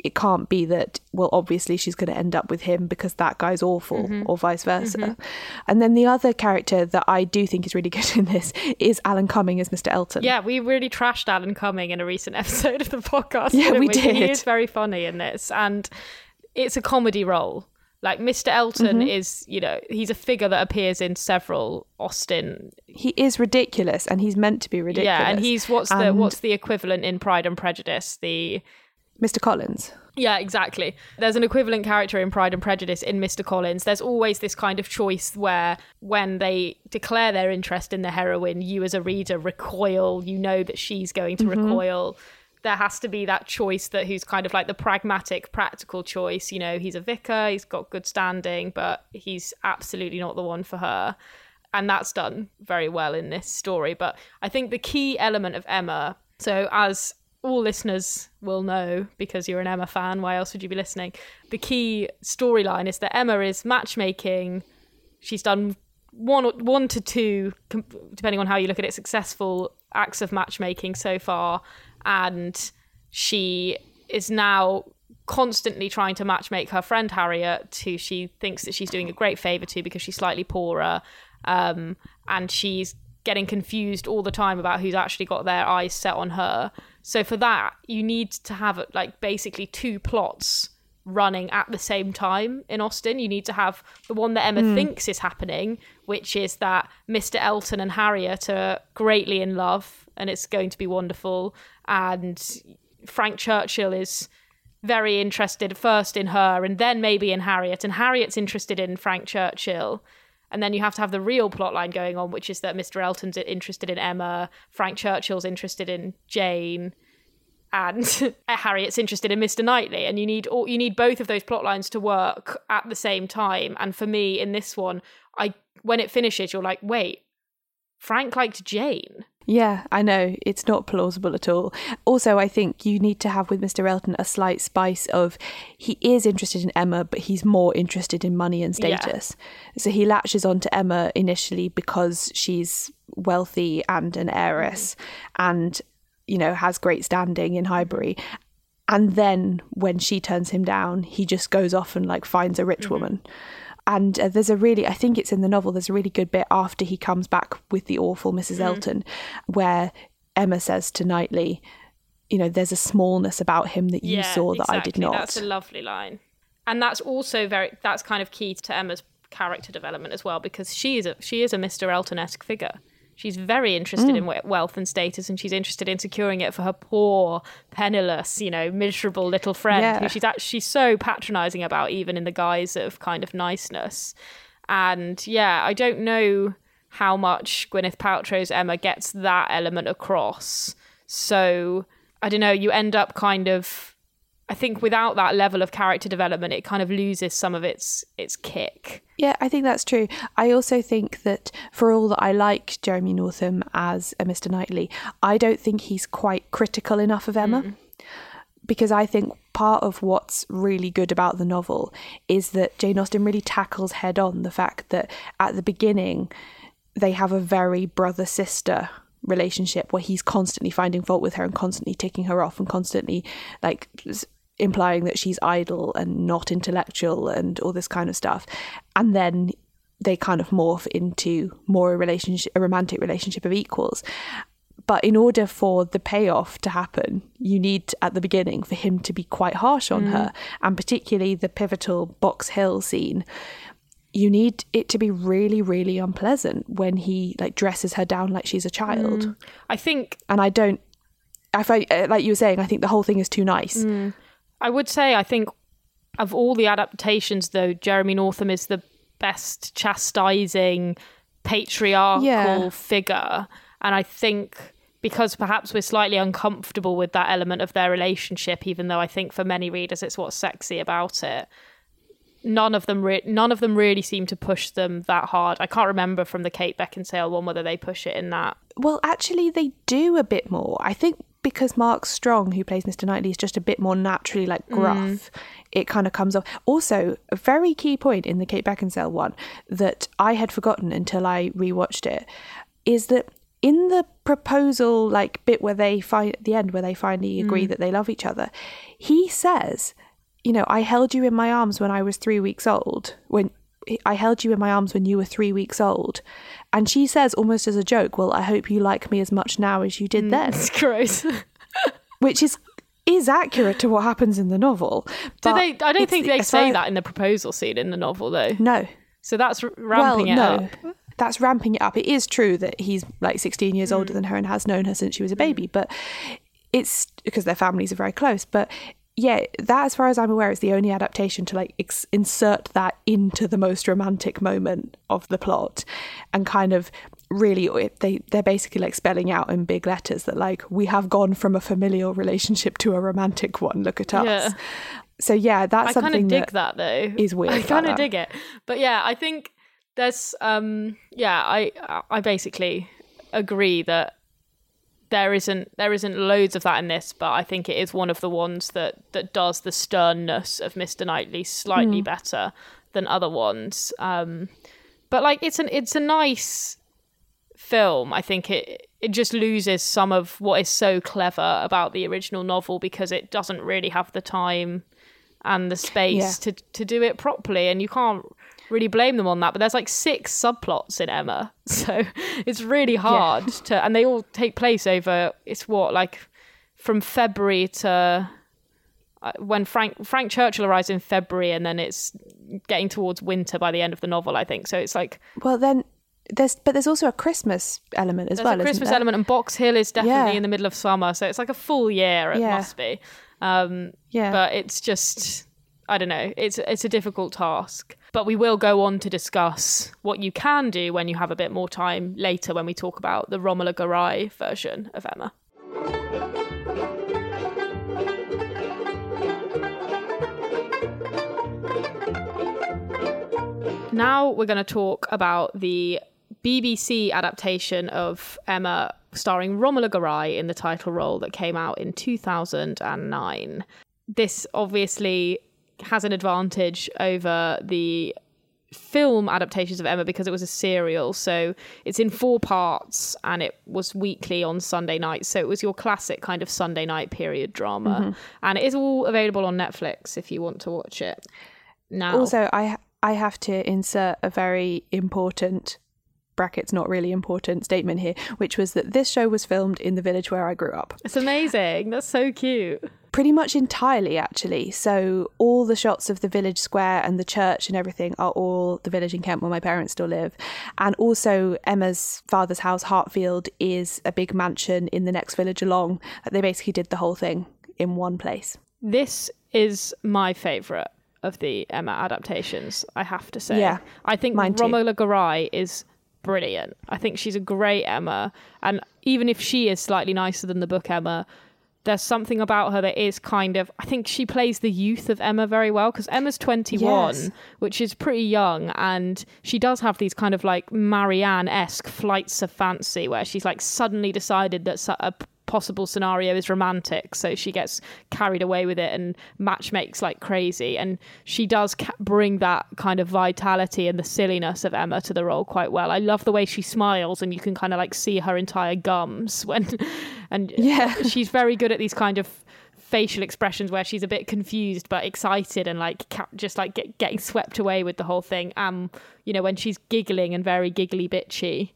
Speaker 2: It can't be that, well, obviously she's going to end up with him because that guy's awful mm-hmm. or vice mm-hmm. versa. And then the other character that I do think is really good in this is Alan Cumming as Mr. Elton.
Speaker 1: Yeah, we really trashed Alan Cumming in a recent episode of the podcast.
Speaker 2: Yeah, we
Speaker 1: He
Speaker 2: did.
Speaker 1: is very funny in this, and it's a comedy role. Like Mr. Elton
Speaker 2: Mhm.
Speaker 1: is, you know, he's a figure that appears in several Austen.
Speaker 2: He is ridiculous, and he's meant to be ridiculous.
Speaker 1: Yeah, and he's what's the what's the equivalent in Pride and Prejudice? The
Speaker 2: Mr. Collins.
Speaker 1: Yeah, exactly. There's an equivalent character in Pride and Prejudice in Mr. Collins. There's always this kind of choice where, when they declare their interest in the heroine, you as a reader recoil. You know that she's going to
Speaker 2: Mhm.
Speaker 1: recoil. There has to be that choice that who's kind of like the pragmatic, practical choice. You know, he's a vicar, he's got good standing, but he's absolutely not the one for her. And that's done very well in this story. But I think the key element of Emma, so as all listeners will know because you're an Emma fan. Why else would you be listening? The key storyline is that Emma is matchmaking. She's done one one to two, depending on how you look at it, successful acts of matchmaking so far, and she is now constantly trying to matchmake her friend Harriet, who she thinks that she's doing a great favor to because she's slightly poorer, um, and she's getting confused all the time about who's actually got their eyes set on her. So for that, you need to have like basically two plots running at the same time in Austen. You need to have the one that Emma
Speaker 2: Hmm.
Speaker 1: thinks is happening, which is that Mr. Elton and Harriet are greatly in love and it's going to be wonderful. And Frank Churchill is very interested first in her and then maybe in Harriet. And Harriet's interested in Frank Churchill. And then you have to have the real plot line going on, which is that Mr. Elton's interested in Emma, Frank Churchill's interested in Jane, and Harriet's interested in Mr. Knightley. And you need all you need both of those plot lines to work at the same time. And for me, in this one, I when it finishes, you're like, wait, Frank liked Jane.
Speaker 2: Yeah, I know. It's not plausible at all. Also, I think you need to have with Mr. Elton a slight spice of he is interested in Emma, but he's more interested in money and
Speaker 1: Yeah.
Speaker 2: status. So he latches on to Emma initially because she's wealthy and an heiress and, you know, has great standing in Highbury. And then when she turns him down, he just goes off and like finds a rich mm-hmm. woman. And uh, there's a really, I think it's in the novel, there's a really good bit after he comes back with the awful Mrs.
Speaker 1: Mhm.
Speaker 2: Elton, where Emma says to Knightley, you know, there's a smallness about him that you
Speaker 1: Yeah,
Speaker 2: saw that I did not.
Speaker 1: That's a lovely line, and that's also very that's kind of key to Emma's character development as well because she is a she is a Mr. Elton esque figure. She's very interested
Speaker 2: Mm.
Speaker 1: in wealth and status, and she's interested in securing it for her poor, penniless, you know, miserable little friend
Speaker 2: Yeah.
Speaker 1: who she's actually she's so patronizing about, even in the guise of kind of niceness. And yeah, I don't know how much Gwyneth Paltrow's Emma gets that element across. So I don't know, you end up kind of I think without that level of character development it kind of loses some of its its kick.
Speaker 2: Yeah, I think that's true. I also think that for all that I like Jeremy Northam as a Mr. Knightley, I don't think he's quite critical enough of Emma. Mm. Because I think part of what's really good about the novel is that Jane Austen really tackles head on the fact that at the beginning they have a very brother sister relationship where he's constantly finding fault with her and constantly ticking her off and constantly like implying that she's idle and not intellectual and all this kind of stuff and then they kind of morph into more a relationship a romantic relationship of equals but in order for the payoff to happen you need at the beginning for him to be quite harsh on
Speaker 1: Mm.
Speaker 2: her and particularly the pivotal box hill scene you need it to be really really unpleasant when he like dresses her down like she's a child
Speaker 1: Mm. I think
Speaker 2: and i don't i find uh, like you were saying i think the whole thing is too nice
Speaker 1: Mm. I would say I think of all the adaptations though, Jeremy Northam is the best chastising patriarchal
Speaker 2: Yeah.
Speaker 1: figure. And I think because perhaps we're slightly uncomfortable with that element of their relationship, even though I think for many readers it's what's sexy about it. None of them, re- none of them really seem to push them that hard. I can't remember from the Kate Beckinsale one whether they push it in that.
Speaker 2: well actually they do a bit more i think because mark strong who plays mr knightley is just a bit more naturally like gruff
Speaker 1: Mm.
Speaker 2: it kind of comes off also a very key point in the kate beckinsale one that i had forgotten until i rewatched it is that in the proposal like bit where they find at the end where they finally agree
Speaker 1: Mm.
Speaker 2: that they love each other he says you know i held you in my arms when i was three weeks old when I held you in my arms when you were three weeks old. And she says, almost as a joke, Well, I hope you like me as much now as you did then.
Speaker 1: It's gross.
Speaker 2: Which is is accurate to what happens in the novel.
Speaker 1: Do they? I don't think they say that in the proposal scene in the novel, though.
Speaker 2: No.
Speaker 1: So that's ramping it
Speaker 2: well, no.
Speaker 1: up.
Speaker 2: That's ramping it up. It is true that he's like 16 years older
Speaker 1: Mm.
Speaker 2: than her and has known her since she was a baby, but it's because their families are very close. But yeah, that, as far as I'm aware, is the only adaptation to like ex- insert that into the most romantic moment of the plot and kind of really they they're basically like spelling out in big letters that like we have gone from a familial relationship to a romantic one look at us
Speaker 1: Yeah.
Speaker 2: so yeah that's
Speaker 1: I kind of dig that, though.
Speaker 2: is weird
Speaker 1: I kind of
Speaker 2: that.
Speaker 1: dig it, but yeah, I think there's um yeah, I I basically agree that there isn't there isn't loads of that in this, but I think it is one of the ones that that does the sternness of Mr. Knightley slightly
Speaker 2: Mm.
Speaker 1: better than other ones. Um, but like it's an it's a nice film. I think it it just loses some of what is so clever about the original novel because it doesn't really have the time and the space to to do it properly, and you can't really blame them on that. But there's like six subplots in Emma, so it's really hard to, and they all take place over. It's what like from February to uh, when Frank Frank Churchill arrives in February, and then it's getting towards winter by the end of the novel. I think so. It's like
Speaker 2: well then there's but there's also a christmas element as
Speaker 1: there's
Speaker 2: well
Speaker 1: a Christmas element, and Box Hill is definitely
Speaker 2: Yeah.
Speaker 1: in the middle of summer, so it's like a full year. It
Speaker 2: Yeah.
Speaker 1: must be. Um,
Speaker 2: Yeah.
Speaker 1: but it's just I don't know. It's it's a difficult task. But we will go on to discuss what you can do when you have a bit more time later when we talk about the Romola Garai version of Emma. Now we're going to talk about the BBC adaptation of Emma starring Romola Garai in the title role that came out in 2009. This obviously has an advantage over the film adaptations of Emma because it was a serial. So it's in four parts and it was weekly on Sunday nights. So it was your classic kind of Sunday night period drama.
Speaker 2: Mhm.
Speaker 1: And it is all available on Netflix if you want to watch it. Now,
Speaker 2: Also, I I have to insert a very important brackets not really important statement here, which was that this show was filmed in the village where I grew up.
Speaker 1: it's amazing. That's so cute.
Speaker 2: Pretty much entirely, actually. So all the shots of the village square and the church and everything are all the village in Kent where my parents still live. And also Emma's father's house, Hartfield, is a big mansion in the next village along. They basically did the whole thing in one place.
Speaker 1: This is my favourite of the Emma adaptations, I have to say.
Speaker 2: Yeah,
Speaker 1: I think. Romola Garai is brilliant. I think she's a great Emma. And even if she is slightly nicer than the book Emma, there's something about her that is kind of I think she plays the youth of Emma very well because Emma's 21
Speaker 2: Yes.
Speaker 1: which is pretty young and she does have these kind of like Marianne-esque flights of fancy where she's like suddenly decided that a possible scenario is romantic so she gets carried away with it and match makes like crazy and she does ca- bring that kind of vitality and the silliness of Emma to the role quite well I love the way she smiles and you can kind of like see her entire gums when and
Speaker 2: Yeah.
Speaker 1: she's very good at these kind of facial expressions where she's a bit confused but excited and like ca- just like get, getting swept away with the whole thing um you know when she's giggling and very giggly bitchy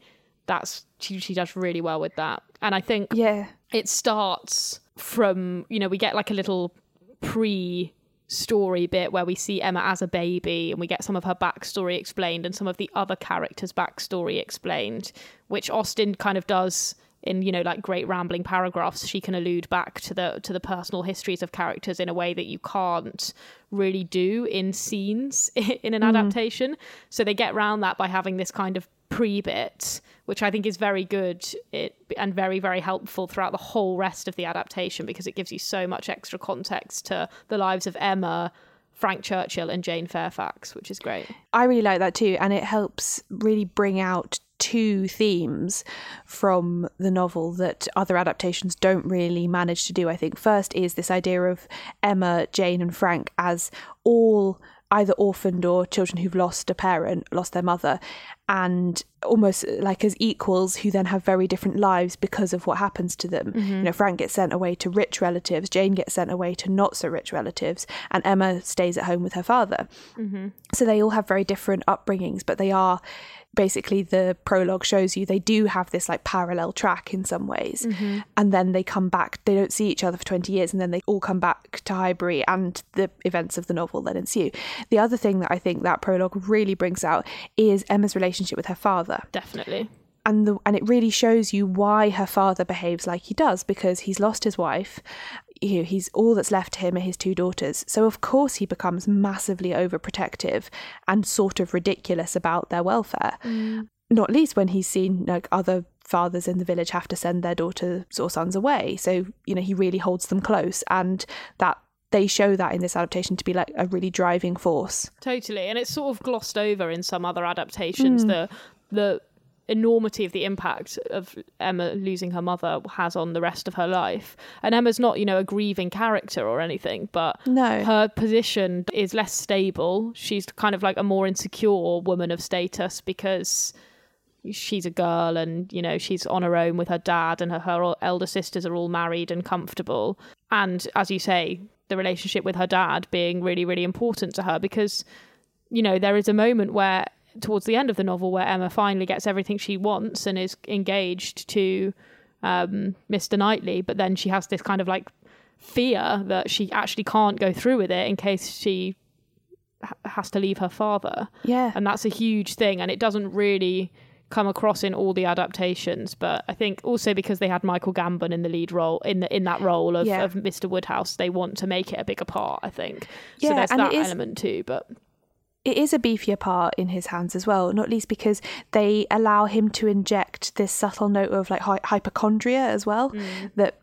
Speaker 1: that's she, she does really well with that and i think
Speaker 2: Yeah.
Speaker 1: It starts from you know we get like a little pre story bit where we see Emma as a baby and we get some of her backstory explained and some of the other characters' backstory explained, which Austen kind of does in you know like great rambling paragraphs she can allude back to the to the personal histories of characters in a way that you can't really do in scenes in an
Speaker 2: Mm.
Speaker 1: adaptation so they get around that by having this kind of pre-bit which i think is very good it, and very very helpful throughout the whole rest of the adaptation because it gives you so much extra context to the lives of emma frank churchill and jane fairfax which is great
Speaker 2: I really like that too, and it helps really bring out two themes from the novel that other adaptations don't really manage to do. I think first is this idea of Emma, Jane, and Frank as all either orphaned or children who've lost a parent, lost their mother, and almost like as equals who then have very different lives because of what happens to them. You know, Frank gets sent away to rich relatives, Jane gets sent away to not so rich relatives, and Emma stays at home with her father.
Speaker 1: mm-hmm.
Speaker 2: So they all have very different upbringings, but they are basically the prologue shows you they do have this like parallel track in some ways. Mm-hmm. And then they come back they don't see each other for 20 years and then they all come back to highbury and the events of the novel then ensue. The other thing that i think that prologue really brings out is emma's relationship with her father.
Speaker 1: Definitely.
Speaker 2: and the and it really shows you why her father behaves like he does because he's lost his wife you know, he's all that's left to him are his two daughters. So of course he becomes massively overprotective and sort of ridiculous about their welfare. Mm. Not least when he's seen like other fathers in the village have to send their daughters or sons away. So you know he really holds them close and that they show that in this adaptation to be like a really driving force.
Speaker 1: Totally, and it's sort of glossed over in some other adaptations. Hmm. The the enormity of the impact of Emma losing her mother has on the rest of her life. And Emma's not, you know, a grieving character or anything, but
Speaker 2: No.
Speaker 1: her position is less stable. She's kind of like a more insecure woman of status because she's a girl and you know she's on her own with her dad and her, her elder sisters are all married and comfortable and as you say the relationship with her dad being really really important to her because you know there is a moment where towards the end of the novel where Emma finally gets everything she wants and is engaged to um, Mr. Knightley but then she has this kind of like fear that she actually can't go through with it in case she ha- has to leave her father
Speaker 2: yeah
Speaker 1: and that's a huge thing and it doesn't really come across in all the adaptations but i think also because they had michael gambon in the lead role in the in that role of,
Speaker 2: Yeah.
Speaker 1: of mr woodhouse they want to make it a bigger part i think so
Speaker 2: Yeah,
Speaker 1: there's
Speaker 2: and
Speaker 1: that element too but
Speaker 2: it is a beefier part in his hands as well, not least because they allow him to inject this subtle note of like hy- hypochondria as well. Mm. That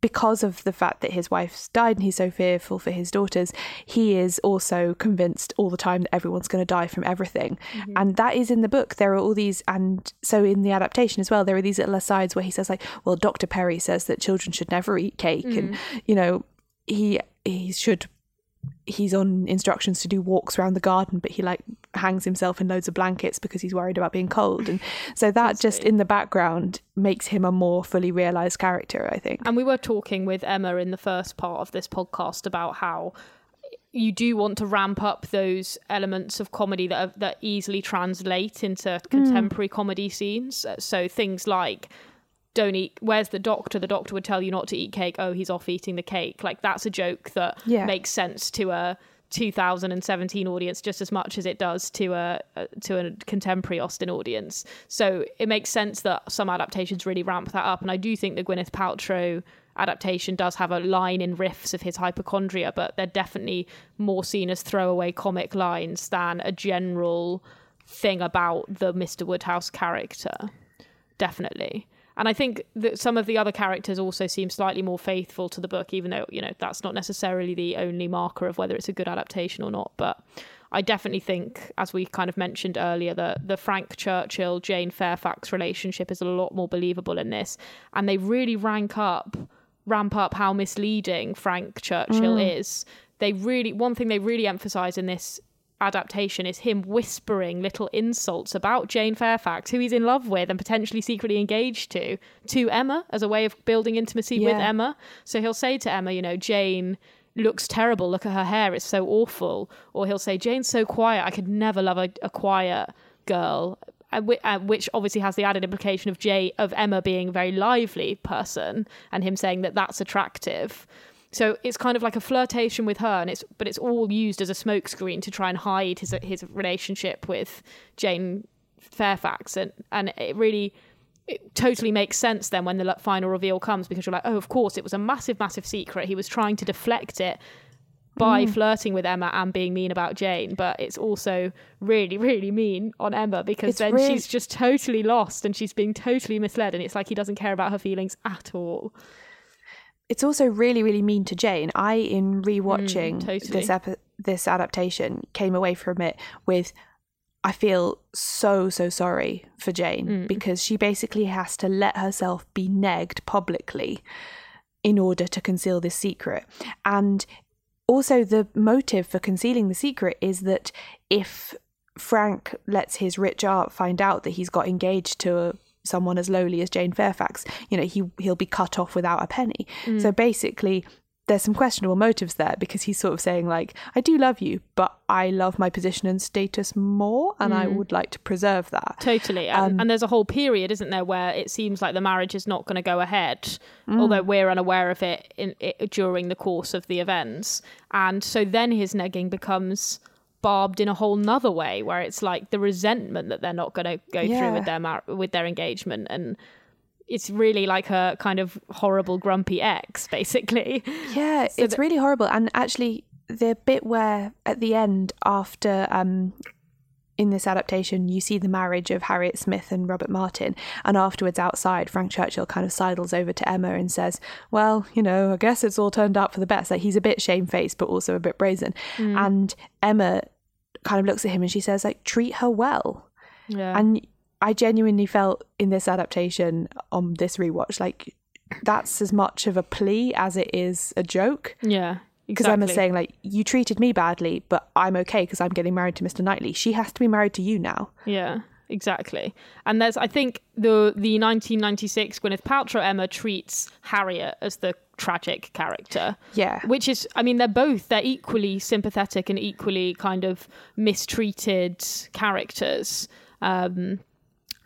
Speaker 2: because of the fact that his wife's died and he's so fearful for his daughters, he is also convinced all the time that everyone's going to die from everything. Mm-hmm. And that is in the book. There are all these, and so in the adaptation as well, there are these little asides where he says, like, well, Dr. Perry says that children should never eat cake. And, mm. you know, he he should he's on instructions to do walks around the garden, but he like hangs himself in loads of blankets because he's worried about being cold. And so that just in the background makes him a more fully realized character, I think.
Speaker 1: and we were talking with emma in the first part of this podcast about how you do want to ramp up those elements of comedy that are, that easily translate into hmm. contemporary comedy scenes. So things like don't eat where's the doctor the doctor would tell you not to eat cake oh he's off eating the cake like that's a joke that
Speaker 2: Yeah.
Speaker 1: makes sense to a 2017 audience just as much as it does to a, a to a contemporary Austen audience. So it makes sense that some adaptations really ramp that up, and I do think the Gwyneth Paltrow adaptation does have a line in riffs of his hypochondria, but they're definitely more seen as throwaway comic lines than a general thing about the Mr. Woodhouse character. Definitely. And I think that some of the other characters also seem slightly more faithful to the book, even though, you know, that's not necessarily the only marker of whether it's a good adaptation or not. But I definitely think, as we kind of mentioned earlier, that the Frank Churchill Jane Fairfax relationship is a lot more believable in this. And they really rank up, ramp up how misleading Frank Churchill mm. is. They really, one thing they really emphasize in this adaptation is him whispering little insults about Jane Fairfax, who he's in love with and potentially secretly engaged to, to Emma as a way of building intimacy with Emma. So he'll say to Emma, you know, Jane looks terrible. Look at her hair; it's so awful. Or he'll say, Jane's so quiet. I could never love a, a quiet girl. Uh, uh, Which obviously has the added implication of Jay of Emma being a very lively person, and him saying that that's attractive. So it's kind of like a flirtation with her, and it's but it's all used as a smokescreen to try and hide his his relationship with Jane Fairfax, and and it really it totally makes sense then when the final reveal comes because you're like, oh, of course, it was a massive, massive secret. He was trying to deflect it by mm. flirting with Emma and being mean about Jane, but it's also really, really mean on Emma because
Speaker 2: It's
Speaker 1: then
Speaker 2: really-
Speaker 1: she's just totally lost and she's being totally misled, and it's like he doesn't care about her feelings at all.
Speaker 2: It's also really, really mean to Jane. I, in rewatching mm,
Speaker 1: totally.
Speaker 2: this epi- this adaptation, came away from it with I feel so, so sorry for Jane mm. because she basically has to let herself be negged publicly in order to conceal this secret. And also, the motive for concealing the secret is that if Frank lets his rich aunt find out that he's got engaged to someone as lowly as Jane Fairfax, you know, he he'll be cut off without a penny. So mm. basically, there's some questionable motives there because he's sort of saying like I do love you but I love my position and status more and I mm. would like to preserve that.
Speaker 1: Totally. And,
Speaker 2: Um,
Speaker 1: and there's a whole period, isn't there, where it seems like the marriage is not going to go ahead, although mm. we're unaware of it, in, it during the course of the events. And so then his negging becomes barbed in a whole nother way where it's like the resentment that they're not going to go through with their mar- with their engagement. And it's really like a kind of horrible grumpy ex basically.
Speaker 2: Yeah,
Speaker 1: So
Speaker 2: it's really horrible. And actually, the bit where at the end, after um, in this adaptation, you see the marriage of Harriet Smith and Robert Martin, and afterwards outside, Frank Churchill kind of sidles over to Emma and says, "Well, you know, I guess it's all turned out for the best." Like he's a bit shamefaced, but also a bit brazen. Mm. And Emma kind of looks at him and she says, "Like treat her well."
Speaker 1: yeah
Speaker 2: And I genuinely felt in this adaptation on this rewatch, like that's as much of a plea as it is a joke
Speaker 1: yeah
Speaker 2: because
Speaker 1: exactly.
Speaker 2: Emma's saying like you treated me badly, but I'm okay because I'm getting married to Mr. Knightley. She has to be married to you now.
Speaker 1: Yeah, exactly. And there's, I think, the the 1996 Gwyneth Paltrow Emma treats Harriet as the tragic character.
Speaker 2: Yeah.
Speaker 1: Which is, I mean, they're both they're equally sympathetic and equally kind of mistreated characters. Um,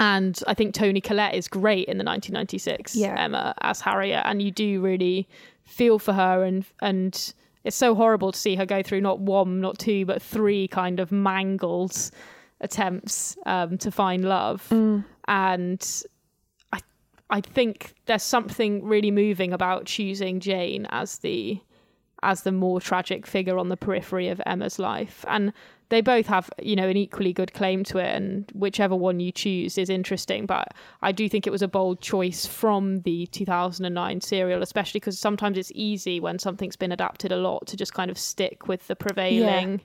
Speaker 1: and I think Toni Collette is great in the 1996
Speaker 2: Yeah.
Speaker 1: Emma as Harriet, and you do really feel for her, and and it's so horrible to see her go through not one, not two, but three kind of mangled attempts um, to find love, and I I think there's something really moving about choosing Jane as the as the more tragic figure on the periphery of Emma's life. And they both have, you know, an equally good claim to it, and whichever one you choose is interesting. But I do think it was a bold choice from the 2009 serial, especially because sometimes it's easy when something's been adapted a lot to just kind of stick with the prevailing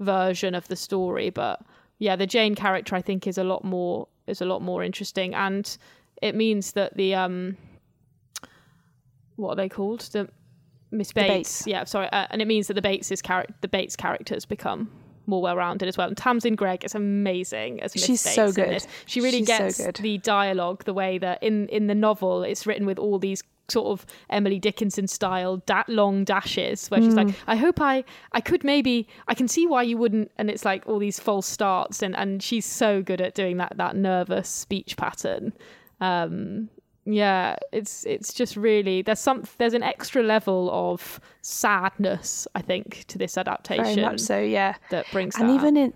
Speaker 1: version of the story. But yeah, the Jane character I think is a lot more is a lot more interesting, and it means that the um, what are they called? The Miss Bates.
Speaker 2: Bates.
Speaker 1: Yeah, sorry, uh, and it means that the Bates char- the Bates characters become more well-rounded as well. And Tamsin Greig is amazing as Miss
Speaker 2: She's so good.
Speaker 1: She really
Speaker 2: She's so
Speaker 1: gets
Speaker 2: good.
Speaker 1: the dialogue the way that in in the novel it's written with all these sort of Emily Dickinson style da- long dashes where she's
Speaker 2: Mm.
Speaker 1: like I hope I I could maybe I can see why you wouldn't and it's like all these false starts and and she's so good at doing that that nervous speech pattern um yeah it's it's just really there's some there's an extra level of sadness i think to this adaptation
Speaker 2: Very much so, yeah.
Speaker 1: that brings
Speaker 2: and
Speaker 1: that
Speaker 2: even
Speaker 1: out.
Speaker 2: in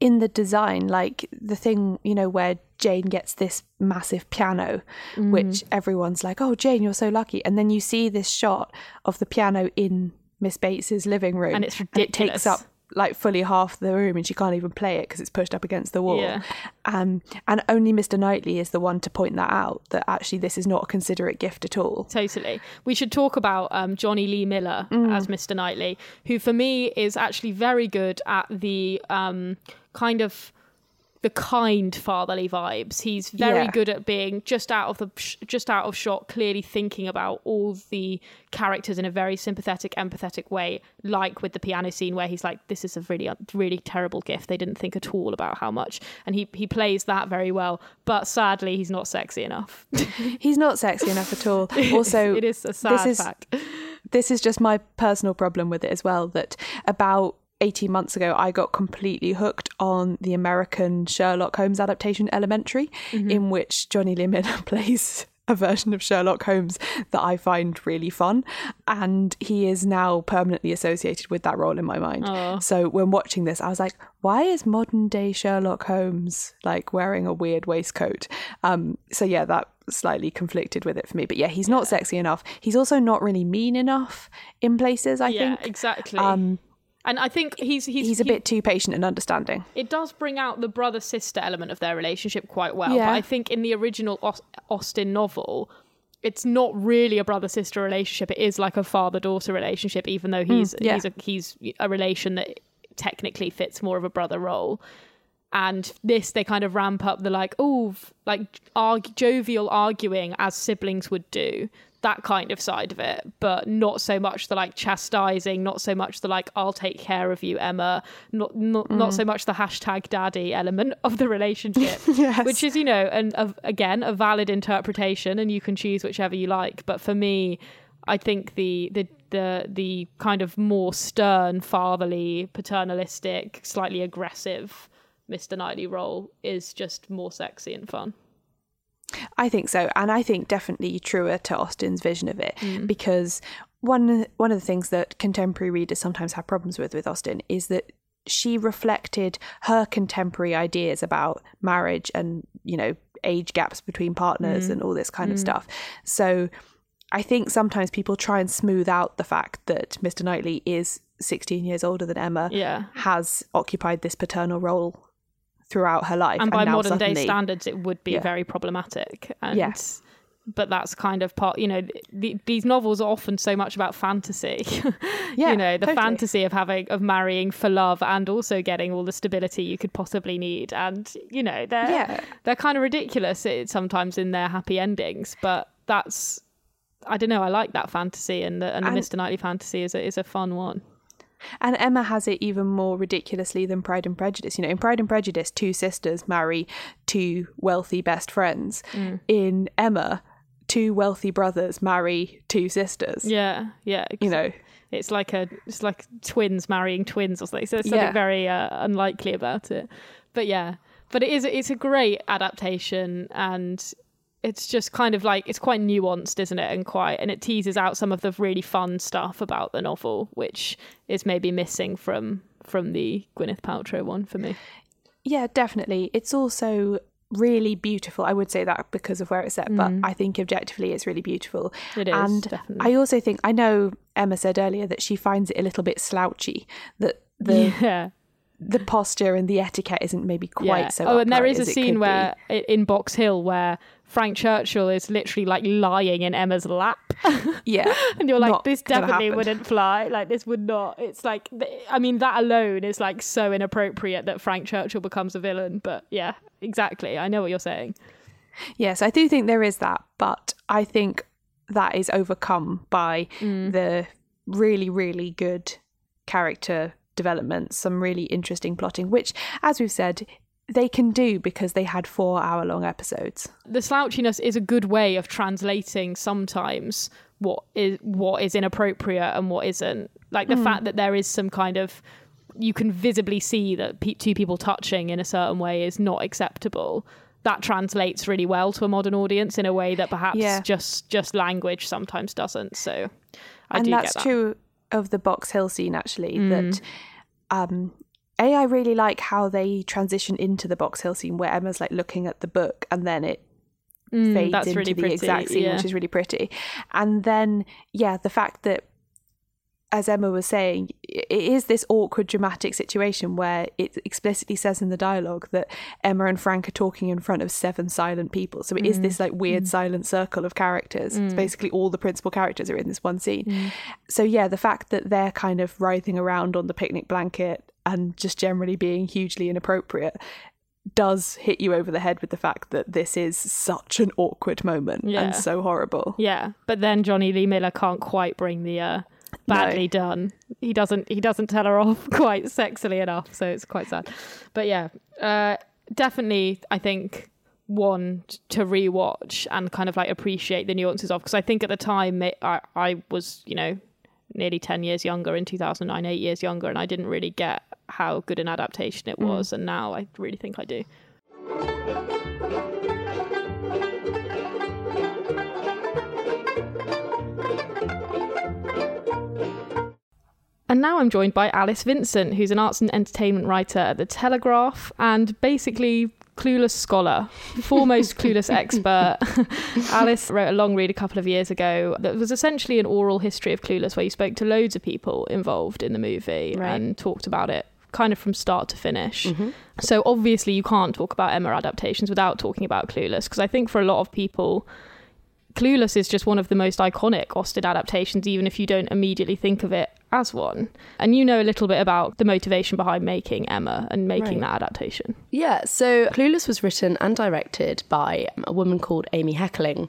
Speaker 2: in the design, like the thing, you know, where Jane gets this massive piano,
Speaker 1: Mm.
Speaker 2: which everyone's like, "Oh, Jane, you're so lucky," and then you see this shot of the piano in Miss Bates's living room,
Speaker 1: And it's
Speaker 2: it takes up like fully half the room, and she can't even play it because it's pushed up against the wall.
Speaker 1: Yeah.
Speaker 2: Um, and only Mr. Knightley is the one to point that out that actually this is not a considerate gift at all.
Speaker 1: Totally. We should talk about um, Jonny Lee Miller
Speaker 2: Mm.
Speaker 1: as Mr. Knightley, who for me is actually very good at the um, kind of the kind fatherly vibes. He's very
Speaker 2: Yeah.
Speaker 1: good at being just out of the just out of shot, clearly thinking about all the characters in a very sympathetic, empathetic way. Like with the piano scene where he's like, "This is a really, really terrible gift. They didn't think at all about how much," and he he plays that very well. But sadly, he's not sexy enough.
Speaker 2: He's not sexy enough at all. Also,
Speaker 1: it is a sad
Speaker 2: this is
Speaker 1: fact.
Speaker 2: this is just my personal problem with it as well that about 18 months ago I got completely hooked on the American Sherlock Holmes adaptation Elementary in which Jonny Lee Miller plays a version of Sherlock Holmes that I find really fun. And he is now permanently associated with that role in my mind. So when watching this I was like why is modern day Sherlock Holmes like wearing a weird waistcoat? Um so yeah that slightly conflicted with it for me. But yeah he's not sexy enough. He's also not really mean enough in places i
Speaker 1: yeah,
Speaker 2: think.
Speaker 1: exactly.
Speaker 2: um
Speaker 1: and I think he's he's
Speaker 2: he's a
Speaker 1: he-
Speaker 2: bit too patient and understanding
Speaker 1: It does bring out the brother sister element of their relationship quite well.
Speaker 2: Yeah.
Speaker 1: But I think in the original Austen novel, it's not really a brother sister relationship. It is like a father daughter relationship, even though hmm, he's
Speaker 2: yeah.
Speaker 1: he's a he's a relation that technically fits more of a brother role. And this, they kind of ramp up the like, oh, like arg- jovial arguing as siblings would do, that kind of side of it, but not so much the like chastising, not so much the like, I'll take care of you, Emma, not not, not mm. so much the hashtag daddy element of the relationship,
Speaker 2: Yes.
Speaker 1: which is, you know, and again, a valid interpretation, and you can choose whichever you like. But for me, I think the the the the kind of more stern, fatherly, paternalistic, slightly aggressive Mr. Knightley role is just more sexy and fun.
Speaker 2: I think so, and I think definitely truer to Austen's vision of it mm. because one one of the things that contemporary readers sometimes have problems with with Austen is that she reflected her contemporary ideas about marriage and you know age gaps between partners mm. and all this kind of mm. stuff. So I think sometimes people try and smooth out the fact that Mr. Knightley is 16 years older than Emma,
Speaker 1: Yeah.
Speaker 2: has occupied this paternal role throughout her life,
Speaker 1: and by
Speaker 2: now
Speaker 1: modern day standards it would be
Speaker 2: Yeah.
Speaker 1: very problematic and
Speaker 2: Yes.
Speaker 1: but that's kind of part you know the, these novels are often so much about fantasy
Speaker 2: Yeah,
Speaker 1: you know the
Speaker 2: totally.
Speaker 1: fantasy of having of marrying for love and also getting all the stability you could possibly need and you know they're
Speaker 2: Yeah.
Speaker 1: they're kind of ridiculous sometimes in their happy endings but that's I don't know. I like that fantasy, and the and the
Speaker 2: And-
Speaker 1: Mr. Knightley fantasy is a, is a fun one.
Speaker 2: And Emma has it even more ridiculously than Pride and Prejudice. You know, in Pride and Prejudice, two sisters marry two wealthy best friends.
Speaker 1: Mm.
Speaker 2: In Emma, two wealthy brothers marry two sisters.
Speaker 1: Yeah, yeah.
Speaker 2: You know,
Speaker 1: it's like a it's like twins marrying twins or something. So there's something
Speaker 2: Yeah.
Speaker 1: very uh, unlikely about it. But yeah, but it is it's a great adaptation and it's just kind of like it's quite nuanced, isn't it? And quite and it teases out some of the really fun stuff about the novel, which is maybe missing from from the Gwyneth Paltrow one for me.
Speaker 2: yeah, definitely. It's also really beautiful. I would say that because of where it's set, but I think objectively it's really beautiful.
Speaker 1: Mm. It is,
Speaker 2: and
Speaker 1: definitely.
Speaker 2: I also think I know Emma said earlier that she finds it a little bit slouchy that the
Speaker 1: yeah.
Speaker 2: The posture and the etiquette isn't maybe quite so.
Speaker 1: Oh, and there is a scene
Speaker 2: could be.
Speaker 1: where in Box Hill where Frank Churchill is literally like lying in Emma's lap.
Speaker 2: yeah,
Speaker 1: and you're like, this definitely wouldn't fly. Like, this would not. It's like, I mean, that alone is like so inappropriate that Frank Churchill becomes a villain. But yeah, exactly. I know what you're saying.
Speaker 2: Yes, I do think there is that, but I think that is overcome by
Speaker 1: Mm.
Speaker 2: the really, really good character development, some really interesting plotting, which, as we've said, they can do because they had four hour long episodes.
Speaker 1: the slouchiness is a good way of translating sometimes what is what is inappropriate and what isn't. Like the hmm. fact that there is some kind of you can visibly see that pe- two people touching in a certain way is not acceptable. That translates really well to a modern audience in a way that perhaps
Speaker 2: Yeah.
Speaker 1: just just language sometimes doesn't. So I
Speaker 2: and
Speaker 1: do
Speaker 2: that's
Speaker 1: get that.
Speaker 2: true of the Box Hill scene, actually,
Speaker 1: Mm.
Speaker 2: that. Um, a, I really like how they transition into the Box Hill scene where Emma's like looking at the book and then it
Speaker 1: Mm,
Speaker 2: fades into
Speaker 1: really
Speaker 2: the
Speaker 1: pretty,
Speaker 2: exact scene,
Speaker 1: yeah.
Speaker 2: which is really pretty. And then, yeah, the fact that, as Emma was saying, it is this awkward dramatic situation where it explicitly says in the dialogue that Emma and Frank are talking in front of seven silent people. So it is
Speaker 1: Mm.
Speaker 2: this like weird silent circle of characters. It's basically all the principal characters are in this one scene.
Speaker 1: Mm.
Speaker 2: So yeah, the fact that they're kind of writhing around on the picnic blanket and just generally being hugely inappropriate does hit you over the head with the fact that this is such an awkward moment
Speaker 1: Yeah.
Speaker 2: and so horrible.
Speaker 1: Yeah, but then Jonny Lee Miller can't quite bring the uh, badly done. He doesn't. He doesn't tell her off quite sexily enough, so it's quite sad. But yeah, uh, definitely, I think one to rewatch and kind of like appreciate the nuances of because I think at the time it, I I was you know nearly ten years younger in two thousand nine, eight years younger, and I didn't really get how good an adaptation it was, and now I really think I do. And now I'm joined by Alice Vincent, who's an arts and entertainment writer at The Telegraph and basically clueless scholar, foremost clueless expert. Alice wrote a long read a couple of years ago that was essentially an oral history of Clueless, where you spoke to loads of people involved in the movie
Speaker 2: Right.
Speaker 1: and talked about it kind of from start to finish. Mm-hmm. So obviously you can't talk about Emma adaptations without talking about Clueless, because I think for a lot of people, Clueless is just one of the most iconic Austen adaptations, even if you don't immediately think of it as one. And you know a little bit about the motivation behind making Emma and making
Speaker 5: Right.
Speaker 1: that adaptation.
Speaker 5: Yeah, so Clueless was written and directed by a woman called Amy Heckerling.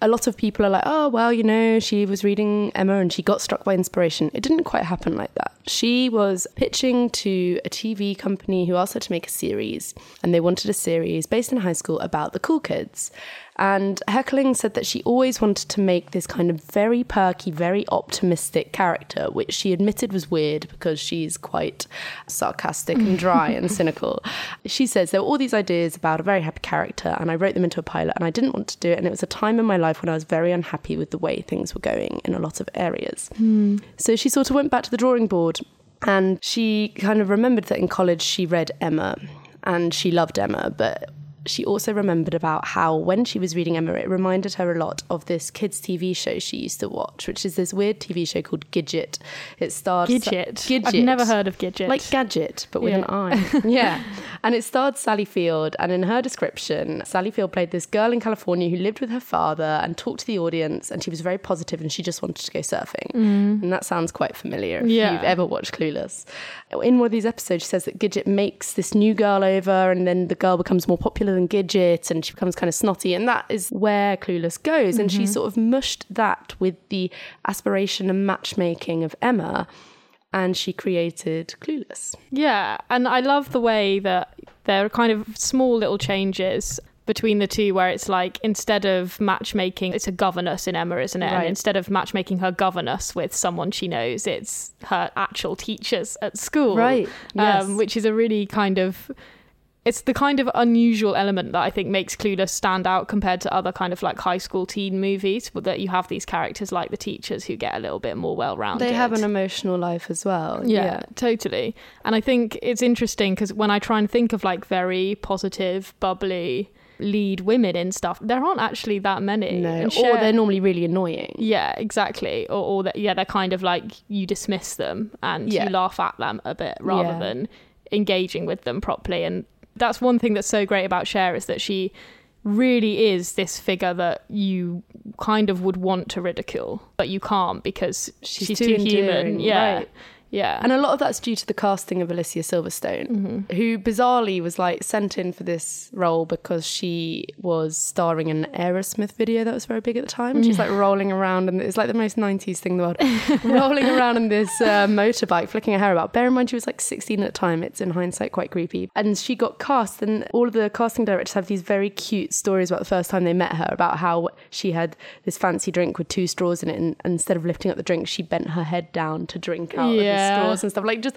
Speaker 5: A lot of people are like, oh, well, you know, she was reading Emma and she got struck by inspiration. It didn't quite happen like that. She was pitching to a TV company who asked her to make a series, and they wanted a series based in high school about the cool kids. And Heckerling said that she always wanted to make this kind of very perky, very optimistic character, which she admitted was weird because she's quite sarcastic and dry and cynical. She says there were all these ideas about a very happy character, and I wrote them into a pilot, and I didn't want to do it. And it was a time in my life when I was very unhappy with the way things were going in a lot of areas. Hmm. So she sort of went back to the drawing board and she kind of remembered that in college she read Emma and she loved Emma, but she also remembered about how when she was reading Emma, it reminded her a lot of this kids' TV show she used to watch, which is this weird TV show called Gidget. It starred
Speaker 1: Gidget.
Speaker 5: Gidget.
Speaker 1: I've never heard of Gidget.
Speaker 5: Like Gadget, but with
Speaker 1: Yeah.
Speaker 5: an I. yeah. And it starred Sally Field. And in her description, Sally Field played this girl in California who lived with her father and talked to the audience. And she was very positive and she just wanted to go surfing. Mm. And that sounds quite familiar if
Speaker 1: Yeah.
Speaker 5: you've ever watched Clueless. In one of these episodes, she says that Gidget makes this new girl over and then the girl becomes more popular than Gidget and she becomes kind of snotty. And that is where Clueless goes. And she sort of mushed that with the aspiration and matchmaking of Emma. And she created Clueless.
Speaker 1: Yeah, and I love the way that there are kind of small little changes between the two where it's like instead of matchmaking it's a governess in Emma isn't it and instead of matchmaking her governess with someone she knows it's her actual teachers at school
Speaker 5: Right, yes.
Speaker 1: um, which is a really kind of it's the kind of unusual element that I think makes Clueless stand out compared to other kind of like high school teen movies, but that you have these characters like the teachers who get a little bit more well rounded.
Speaker 5: They have an emotional life as well.
Speaker 1: Yeah, totally. And I think it's interesting because when I try and think of like very positive, bubbly lead women in stuff, there aren't actually that many.
Speaker 5: No,
Speaker 1: And
Speaker 5: or they're normally really annoying.
Speaker 1: yeah, exactly. Or, or that, yeah, they're kind of like you dismiss them and
Speaker 5: Yeah.
Speaker 1: you laugh at them a bit rather
Speaker 5: Yeah.
Speaker 1: than engaging with them properly. And that's one thing that's so great about Cher is that she really is this figure that you kind of would want to ridicule, but you can't because she's,
Speaker 5: She's
Speaker 1: too,
Speaker 5: too
Speaker 1: human. Yeah.
Speaker 5: right.
Speaker 1: Yeah.
Speaker 5: And a lot of that's due to the casting of Alicia Silverstone,
Speaker 1: Mm-hmm.
Speaker 5: who bizarrely was like sent in for this role because she was starring in an Aerosmith video that was very big at the time. She's like rolling around, and it's like the most 90s thing in the world, rolling around in this uh, motorbike, flicking her hair about. Bear in mind, she was like 16 at the time. It's in hindsight quite creepy. And she got cast, and all of the casting directors have these very cute stories about the first time they met her, about how she had this fancy drink with two straws in it, and instead of lifting up the drink, she bent her head down to drink out of the
Speaker 1: Yeah.
Speaker 5: straws and stuff. Like just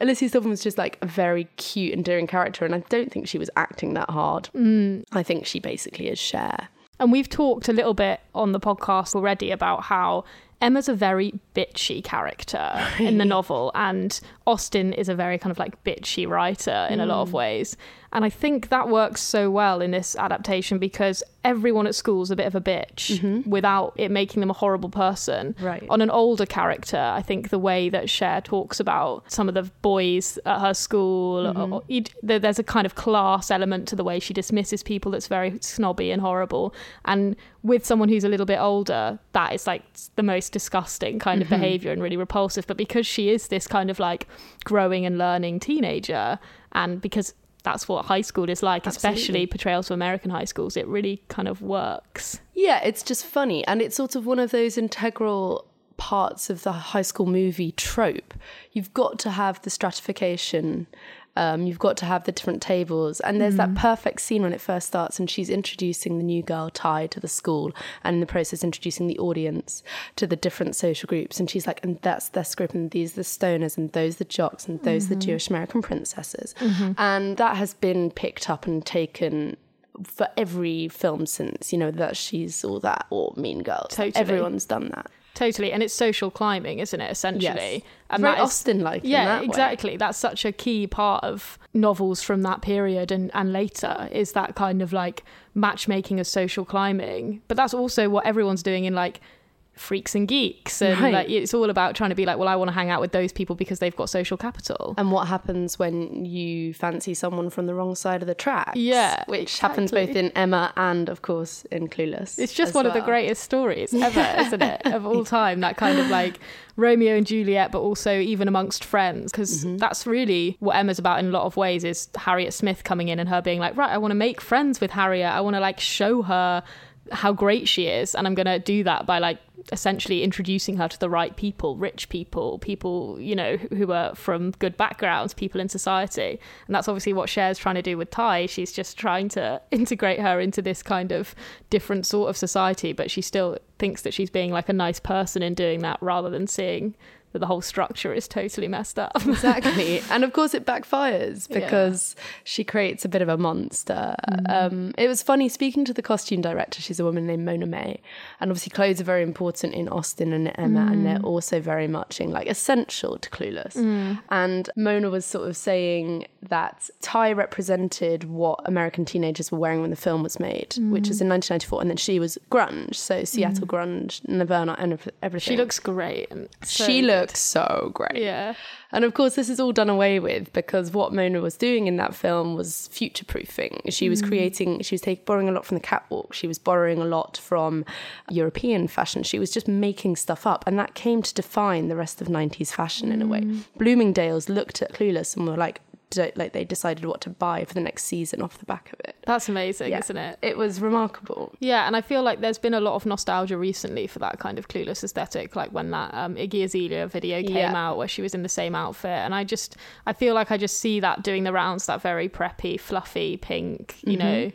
Speaker 5: Alicia was just like a very cute, endearing character, and I don't think she was acting that hard.
Speaker 1: Mm.
Speaker 5: I think she basically is Cher.
Speaker 1: And we've talked a little bit on the podcast already about how Emma's a very bitchy character in the novel, and Austen is a very kind of like bitchy writer in a lot
Speaker 5: Mm.
Speaker 1: of ways. And I think that works so well in this adaptation because everyone at school is a bit of a bitch without it making them a horrible person.
Speaker 5: Mm-hmm. Right.
Speaker 1: On an older character, I think the way that Cher talks about some of the boys at her school,
Speaker 5: Mm-hmm.
Speaker 1: or, there- there's a kind of class element to the way she dismisses people that's very snobby and horrible. And with someone who's a little bit older, that is like the most disgusting kind of
Speaker 5: Mm-hmm.
Speaker 1: behavior and really repulsive. But because she is this kind of like growing and learning teenager, and because that's what high school is like, especially portrayals of American high schools, it really kind of works.
Speaker 5: Yeah, it's just funny, and it's sort of one of those integral parts of the high school movie trope. You've got to have the stratification. Um, you've got to have the different tables, and there's that mm. perfect scene when it first starts, and she's introducing the new girl Tai to the school, and in the process introducing the audience to the different social groups, and she's like, and that's this group, and these are the stoners, and those the jocks, and those the mm-hmm. Jewish American princesses, mm-hmm. and that has been picked up and taken for every film since you know that she's all that or Mean Girls.
Speaker 1: Totally.
Speaker 5: Everyone's done that.
Speaker 1: Totally, and it's social climbing, isn't it? Essentially,
Speaker 5: Yes.
Speaker 1: and
Speaker 5: Very Austen-like in
Speaker 1: Yeah,
Speaker 5: that way.
Speaker 1: exactly. That's such a key part of novels from that period and and later is that kind of like matchmaking as social climbing. But that's also what everyone's doing in like freaks and geeks, and
Speaker 5: Right.
Speaker 1: like it's all about trying to be like, well, I want to hang out with those people because they've got social capital.
Speaker 5: And what happens when you fancy someone from the wrong side of the track
Speaker 1: Yeah,
Speaker 5: which happens both in Emma and, of course, in Clueless.
Speaker 1: It's just one of the greatest stories ever, isn't it? Of all time, that kind of like Romeo and Juliet, but also even amongst friends, because
Speaker 5: Mm-hmm.
Speaker 1: that's really what Emma's about in a lot of ways. Is Harriet Smith coming in and her being like, right, I want to make friends with Harriet. I want to like show her how great she is and i'm going to do that by like essentially introducing her to the right people rich people people you know who are from good backgrounds people in society. And that's obviously what Cher's trying to do with Tai she's just trying to integrate her into this kind of different sort of society but she still thinks that she's being like a nice person in doing that rather than seeing that the whole structure is totally messed up.
Speaker 5: exactly. And of course, it backfires because yeah. she creates a bit of a monster. Mm. Um, it was funny speaking to the costume director. She's a woman named Mona May. And obviously, clothes are very important in Austen and Emma, mm. and they're mm. also very much in like essential to Clueless. Mm. And Mona was sort of saying that Tai represented what American teenagers were wearing when the film was made, which was in 1994. And then she was grunge. So Seattle mm. grunge, Nirvana, and everything.
Speaker 1: She looks great.
Speaker 5: So she looks looks so great.
Speaker 1: Yeah.
Speaker 5: And of course, this is all done away with because what Mona was doing in that film was future proofing. She was mm. creating, she was taking, borrowing a lot from the catwalk. She was borrowing a lot from European fashion. She was just making stuff up. And that came to define the rest of 90s fashion mm. in a way. Mm. Bloomingdale's looked at Clueless and were like, like they decided what to buy for the next season off the back of it.
Speaker 1: That's amazing,
Speaker 5: yeah.
Speaker 1: isn't it?
Speaker 5: It was remarkable.
Speaker 1: Yeah, and I feel like there's been a lot of nostalgia recently for that kind of clueless aesthetic, like when that um, Iggy Azalea video came yeah. out where she was in the same outfit, and I just I feel like I just see that doing the rounds, that very preppy, fluffy pink, you mm-hmm. know,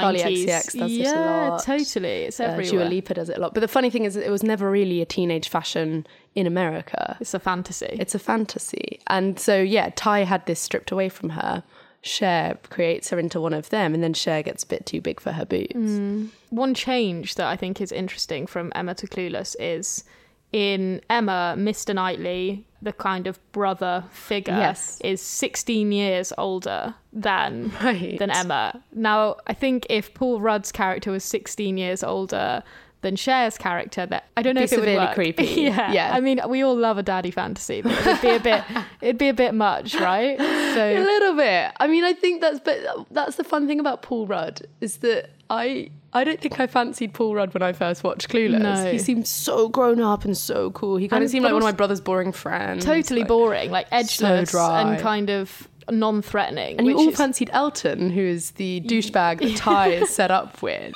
Speaker 5: nineties. does
Speaker 1: yeah,
Speaker 5: this a lot.
Speaker 1: Yeah, totally. It's
Speaker 5: uh,
Speaker 1: everywhere.
Speaker 5: Dua Lipa does it a lot, but the funny thing is, it was never really a teenage fashion in America.
Speaker 1: It's a fantasy.
Speaker 5: It's a fantasy. And so, yeah, Tai had this stripped away from her. Cher creates her into one of them, and then Cher gets a bit too big for her boots.
Speaker 1: Mm. One change that I think is interesting from Emma to Clueless is in Emma, Mr. Knightley, the kind of brother figure,
Speaker 5: yes.
Speaker 1: is 16 years older than
Speaker 5: right.
Speaker 1: than Emma. Now, I think if Paul Rudd's character was 16 years older, than Cher's character that I don't know if it
Speaker 5: would
Speaker 1: work.
Speaker 5: creepy.
Speaker 1: yeah.
Speaker 5: yeah.
Speaker 1: I mean, we all love a daddy fantasy, but it'd be a bit it'd be a bit much, right?
Speaker 5: So a little bit. I mean, I think that's but that's the fun thing about Paul Rudd is that I I don't think I fancied Paul Rudd when I first watched Clueless.
Speaker 1: No.
Speaker 5: He seemed so grown up and so cool. He kind and of seemed like one of my brother's boring friends.
Speaker 1: Totally
Speaker 5: like,
Speaker 1: boring, like edgeless
Speaker 5: so
Speaker 1: and kind of non-threatening.
Speaker 5: And you all is... fancied Elton, who is the douchebag that Tai is set up with,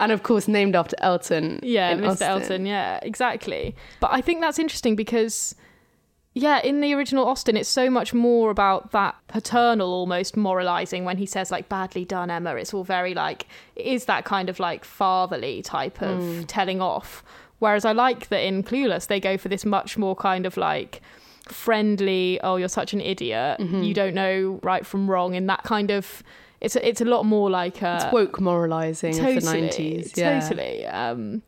Speaker 5: and of course named after Elton.
Speaker 1: Yeah, Mr.
Speaker 5: Austen.
Speaker 1: Elton. Yeah, exactly. But I think that's interesting because. Yeah, in the original Austen, it's so much more about that paternal almost moralizing when he says like badly done Emma. It's all very like it is that kind of like fatherly type of mm. telling off. Whereas I like that in Clueless they go for this much more kind of like friendly, oh, you're such an idiot, mm-hmm. you don't know right from wrong, in that kind of. It's a, it's a lot more like a,
Speaker 5: it's woke moralizing totally, of the 90s.
Speaker 1: Yeah. Totally. Um,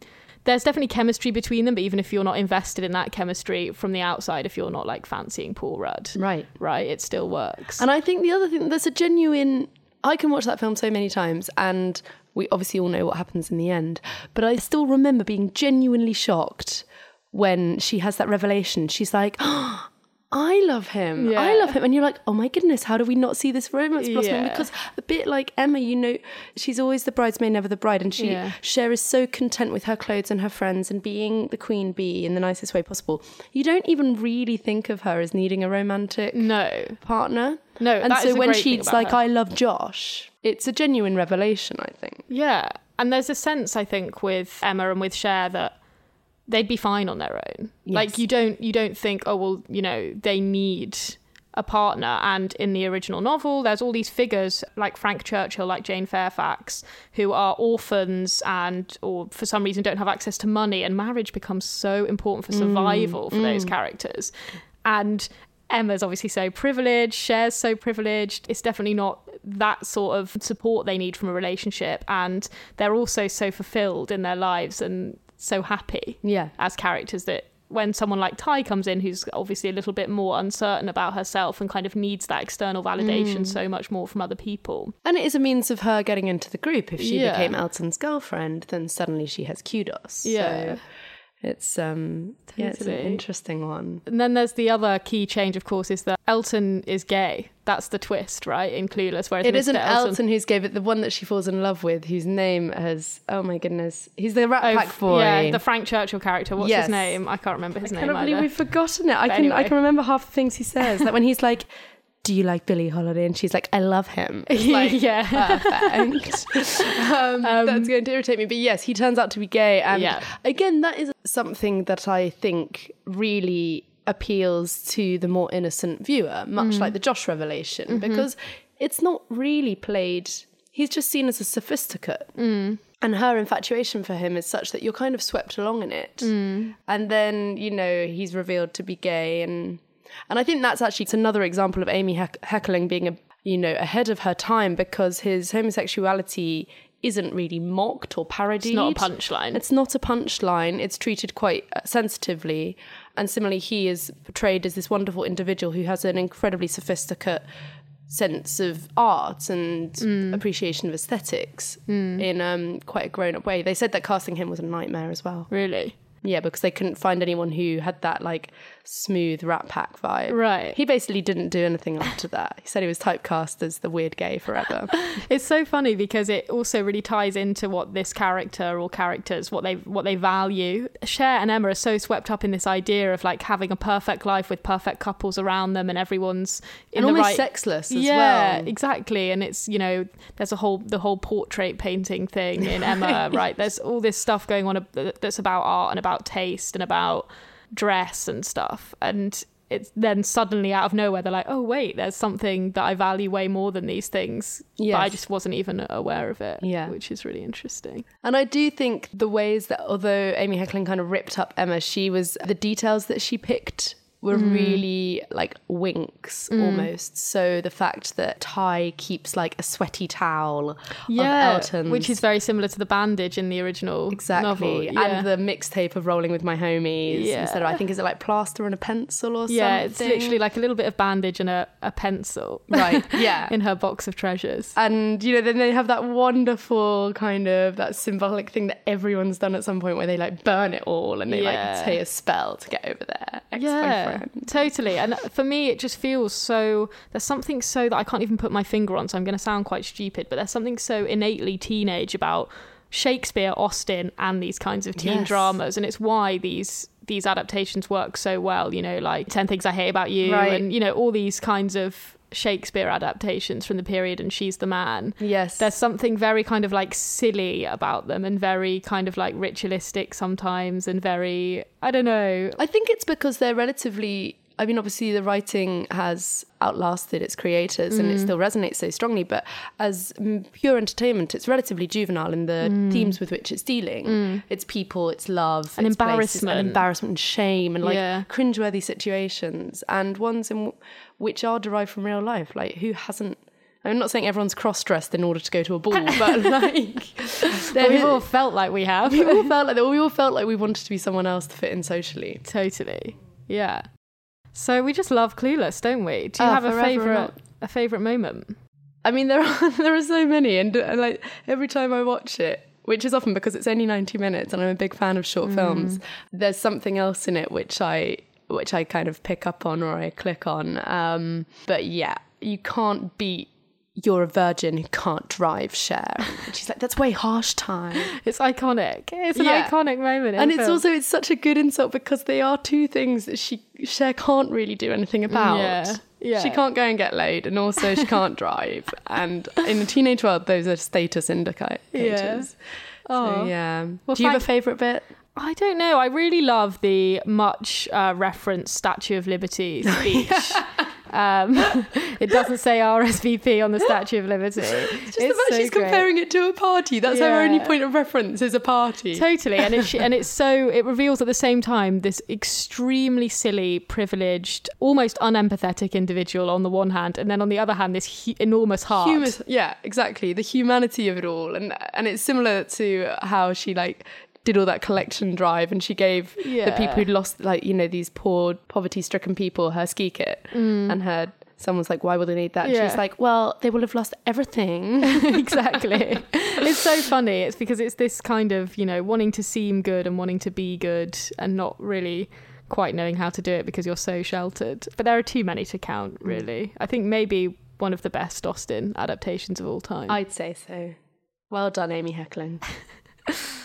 Speaker 1: there's definitely chemistry between them, but even if you're not invested in that chemistry from the outside, if you're not like fancying Paul Rudd,
Speaker 5: right,
Speaker 1: right, it still works.
Speaker 5: And I think the other thing, there's a genuine. I can watch that film so many times, and we obviously all know what happens in the end, but I still remember being genuinely shocked when she has that revelation. She's like, oh, I love him. Yeah. I love him. And you're like, oh my goodness, how do we not see this romance blossoming? Yeah. Because a bit like Emma, you know, she's always the bridesmaid, never the bride. And she, yeah. Cher is so content with her clothes and her friends and being the queen bee in the nicest way possible. You don't even really think of her as needing a romantic
Speaker 1: no
Speaker 5: partner.
Speaker 1: No,
Speaker 5: and so when she's like,
Speaker 1: her.
Speaker 5: I love Josh, it's a genuine revelation, I think.
Speaker 1: Yeah. And there's a sense, I think, with Emma and with Cher that they'd be fine on their own. Yes. Like you don't you don't think, oh well, you know, they need a partner. And in the original novel, there's all these figures like Frank Churchill, like Jane Fairfax, who are orphans and or for some reason don't have access to money, and marriage becomes so important for mm, survival mm, for mm. those characters. And Emma's obviously so privileged, Cher's so privileged. It's definitely not that sort of support they need from a relationship. And they're also so fulfilled in their lives and so happy
Speaker 5: yeah.
Speaker 1: as characters that when someone like Tai comes in, who's obviously a little bit more uncertain about herself and kind of needs that external validation mm. so much more from other people.
Speaker 5: And it is a means of her getting into the group. If she yeah. became Elton's girlfriend, then suddenly she has kudos.
Speaker 1: Yeah.
Speaker 5: So it's um totally. yeah, it's an interesting one.
Speaker 1: And then there's the other key change, of course, is that Elton is gay. That's the twist, right? In Clueless, whereas
Speaker 5: it not
Speaker 1: Elton,
Speaker 5: Elton who's gay, but the one that she falls in love with, whose name has oh my goodness, he's the Rat oh, Pack boy.
Speaker 1: Yeah, the Frank Churchill character. What's yes. his name? I can't remember his
Speaker 5: I
Speaker 1: name. I
Speaker 5: can't
Speaker 1: believe
Speaker 5: we've forgotten it. I can
Speaker 1: anyway.
Speaker 5: I can remember half the things he says. like when he's like do you like Billie Holiday? And she's like, I love him. It's like,
Speaker 1: Yeah.
Speaker 5: perfect. um, that's going to irritate me. But yes, he turns out to be gay. And
Speaker 1: Yeah.
Speaker 5: again, that is something that I think really appeals to the more innocent viewer, much
Speaker 1: Mm.
Speaker 5: like the Josh revelation,
Speaker 1: Mm-hmm.
Speaker 5: because it's not really played, he's just seen as a sophisticate.
Speaker 1: Mm.
Speaker 5: And her infatuation for him is such that you're kind of swept along in it.
Speaker 1: Mm.
Speaker 5: And then, you know, he's revealed to be gay. And and I think that's actually it's another example of Amy Heck- Heckerling being a you know ahead of her time because his homosexuality isn't really mocked or parodied.
Speaker 1: It's not a punchline.
Speaker 5: It's not a punchline. It's treated quite uh, sensitively. And similarly, he is portrayed as this wonderful individual who has an incredibly sophisticate sense of art and
Speaker 1: Mm.
Speaker 5: appreciation of aesthetics in um, quite a grown up way. They said that casting him was a nightmare as well.
Speaker 1: Really?
Speaker 5: Yeah, because they couldn't find anyone who had that like smooth Rat Pack vibe.
Speaker 1: Right.
Speaker 5: He basically didn't do anything after that. He said he was typecast as the weird gay forever.
Speaker 1: It's so funny because it also really ties into what this character or characters what they what they value. Cher and Emma are so swept up in this idea of like having a perfect life with perfect couples around them and everyone's in
Speaker 5: And
Speaker 1: the
Speaker 5: almost
Speaker 1: right
Speaker 5: sexless as
Speaker 1: yeah,
Speaker 5: well.
Speaker 1: exactly. And it's you know there's a whole the whole portrait painting thing in Emma, right? There's all this stuff going on that's about art and about taste and about dress and stuff. And it's then suddenly out of nowhere they're like oh wait there's something that i value way more than these things but i just wasn't even aware of it
Speaker 5: Yeah.
Speaker 1: which is really interesting.
Speaker 5: And I do think the ways that, although Amy Heckerling kind of ripped up Emma, she was the details that she picked were
Speaker 1: Mm.
Speaker 5: really like winks almost. So the fact that Tai keeps like a sweaty towel of Elton's.
Speaker 1: which is very similar to the bandage in the original
Speaker 5: Exactly.
Speaker 1: novel yeah.
Speaker 5: And the mixtape of Rolling with My Homies
Speaker 1: Yeah.
Speaker 5: instead of, I think, is it like plaster and a pencil or
Speaker 1: yeah
Speaker 5: something?
Speaker 1: Yeah, it's literally like a little bit of bandage and a, a pencil
Speaker 5: Right, yeah.
Speaker 1: in her box of treasures
Speaker 5: And you know, then they have that wonderful kind of that symbolic thing that everyone's done at some point where they like burn it all and they
Speaker 1: Yeah.
Speaker 5: like say a spell to get over their
Speaker 1: yeah totally and for me it just feels so there's something so that i can't even put my finger on so i'm going to sound quite stupid but there's something so innately teenage about shakespeare austen and these kinds of teen
Speaker 5: Yes.
Speaker 1: dramas and it's why these these adaptations work so well you know like 10 things i hate about you
Speaker 5: Right.
Speaker 1: and you know all these kinds of shakespeare adaptations from the period and she's the man
Speaker 5: Yes.
Speaker 1: there's something very kind of like silly about them and very kind of like ritualistic sometimes and very i don't know
Speaker 5: I think it's because they're relatively. I mean, obviously, the writing has outlasted its creators and
Speaker 1: Mm.
Speaker 5: it still resonates so strongly. But as mm, pure entertainment, it's relatively juvenile in the themes with which it's dealing. It's people, it's love,
Speaker 1: Mm. And
Speaker 5: it's places,
Speaker 1: embarrassment.
Speaker 5: and embarrassment, and shame, and like
Speaker 1: Yeah.
Speaker 5: cringeworthy situations, and ones in w- which are derived from real life. Like, who hasn't? I'm not saying everyone's cross-dressed in order to go to a ball, but like
Speaker 1: But we've all felt like we have.
Speaker 5: we all felt like that. We all felt like we wanted to be someone else to fit in socially.
Speaker 1: totally. Yeah. So we just love Clueless, don't we? Do you
Speaker 5: Oh,
Speaker 1: have a favorite a favorite moment?
Speaker 5: I mean, there are there are so many, and, and like every time I watch it, which is often because it's only ninety minutes, and I'm a big fan of short mm. films. There's something else in it which I which I kind of pick up on or I click on. Um, but yeah, you can't beat. You're a virgin who can't drive. Cher. And she's like, that's way harsh time.
Speaker 1: It's iconic. It's an
Speaker 5: Yeah.
Speaker 1: iconic moment. in
Speaker 5: and it's
Speaker 1: film.
Speaker 5: also it's such a good insult because they are two things that she Cher can't really do anything about.
Speaker 1: Yeah, yeah.
Speaker 5: She can't go and get laid, and also she can't drive. And in the teenage world, those are status indicators.
Speaker 1: Yeah.
Speaker 5: So,
Speaker 1: Oh.
Speaker 5: yeah.
Speaker 1: Well,
Speaker 5: do you have a favourite bit?
Speaker 1: I don't know. I really love the much uh, referenced Statue of Liberty speech. Um, it doesn't say RSVP on the Statue of Liberty.
Speaker 5: Just the fact she's comparing it to a party. That's her only point of reference is a party.
Speaker 1: Totally, and it's and it's so it reveals at the same time this extremely silly, privileged, almost unempathetic individual on the one hand, and then on the other hand, this hu- enormous heart.
Speaker 5: Humus- yeah, exactly. The humanity of it all, and and it's similar to how she like did all that collection drive, and she gave the people who'd lost, like you know, these poor poverty-stricken people, her ski kit, and her. Someone's like, "Why would they need that?" And
Speaker 1: Mm. Yeah.
Speaker 5: She's like, "Well, they will have lost everything."
Speaker 1: exactly. it's so funny. It's because it's this kind of, you know, wanting to seem good and wanting to be good and not really quite knowing how to do it because you're so sheltered. But there are too many to count, really. I think maybe one of the best austen adaptations of all time.
Speaker 5: I'd say so. Well done, Amy Heckerling.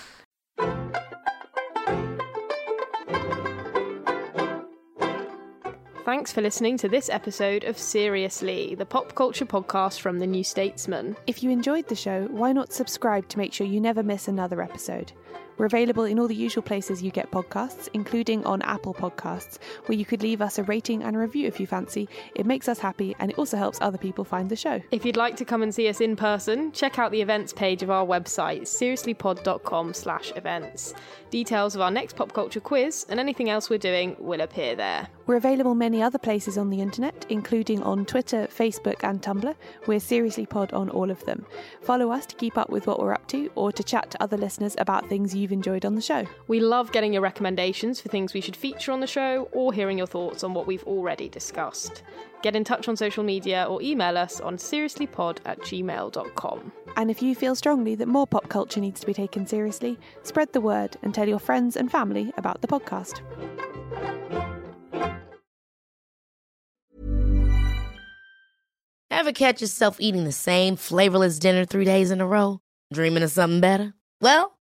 Speaker 1: Thanks for listening to this episode of Seriously, the pop culture podcast from the New Statesman.
Speaker 2: If you enjoyed the show, why not subscribe to make sure you never miss another episode? We're available in all the usual places you get podcasts, including on Apple Podcasts, where you could leave us a rating and a review if you fancy. It makes us happy and it also helps other people find the show.
Speaker 1: If you'd like to come and see us in person, check out the events page of our website, seriouslypod.com slash events. Details of our next pop culture quiz and anything else we're doing will appear there.
Speaker 2: We're available many other places on the internet, including on Twitter, Facebook, and Tumblr. We're Seriously Pod on all of them. Follow us to keep up with what we're up to or to chat to other listeners about things you've enjoyed on the show.
Speaker 1: We love getting your recommendations for things we should feature on the show or hearing your thoughts on what we've already discussed. Get in touch on social media or email us on seriouslypod at gmail.com.
Speaker 2: And if you feel strongly that more pop culture needs to be taken seriously, spread the word and tell your friends and family about the podcast.
Speaker 6: Ever catch yourself eating the same flavorless dinner three days in a row? Dreaming of something better? Well,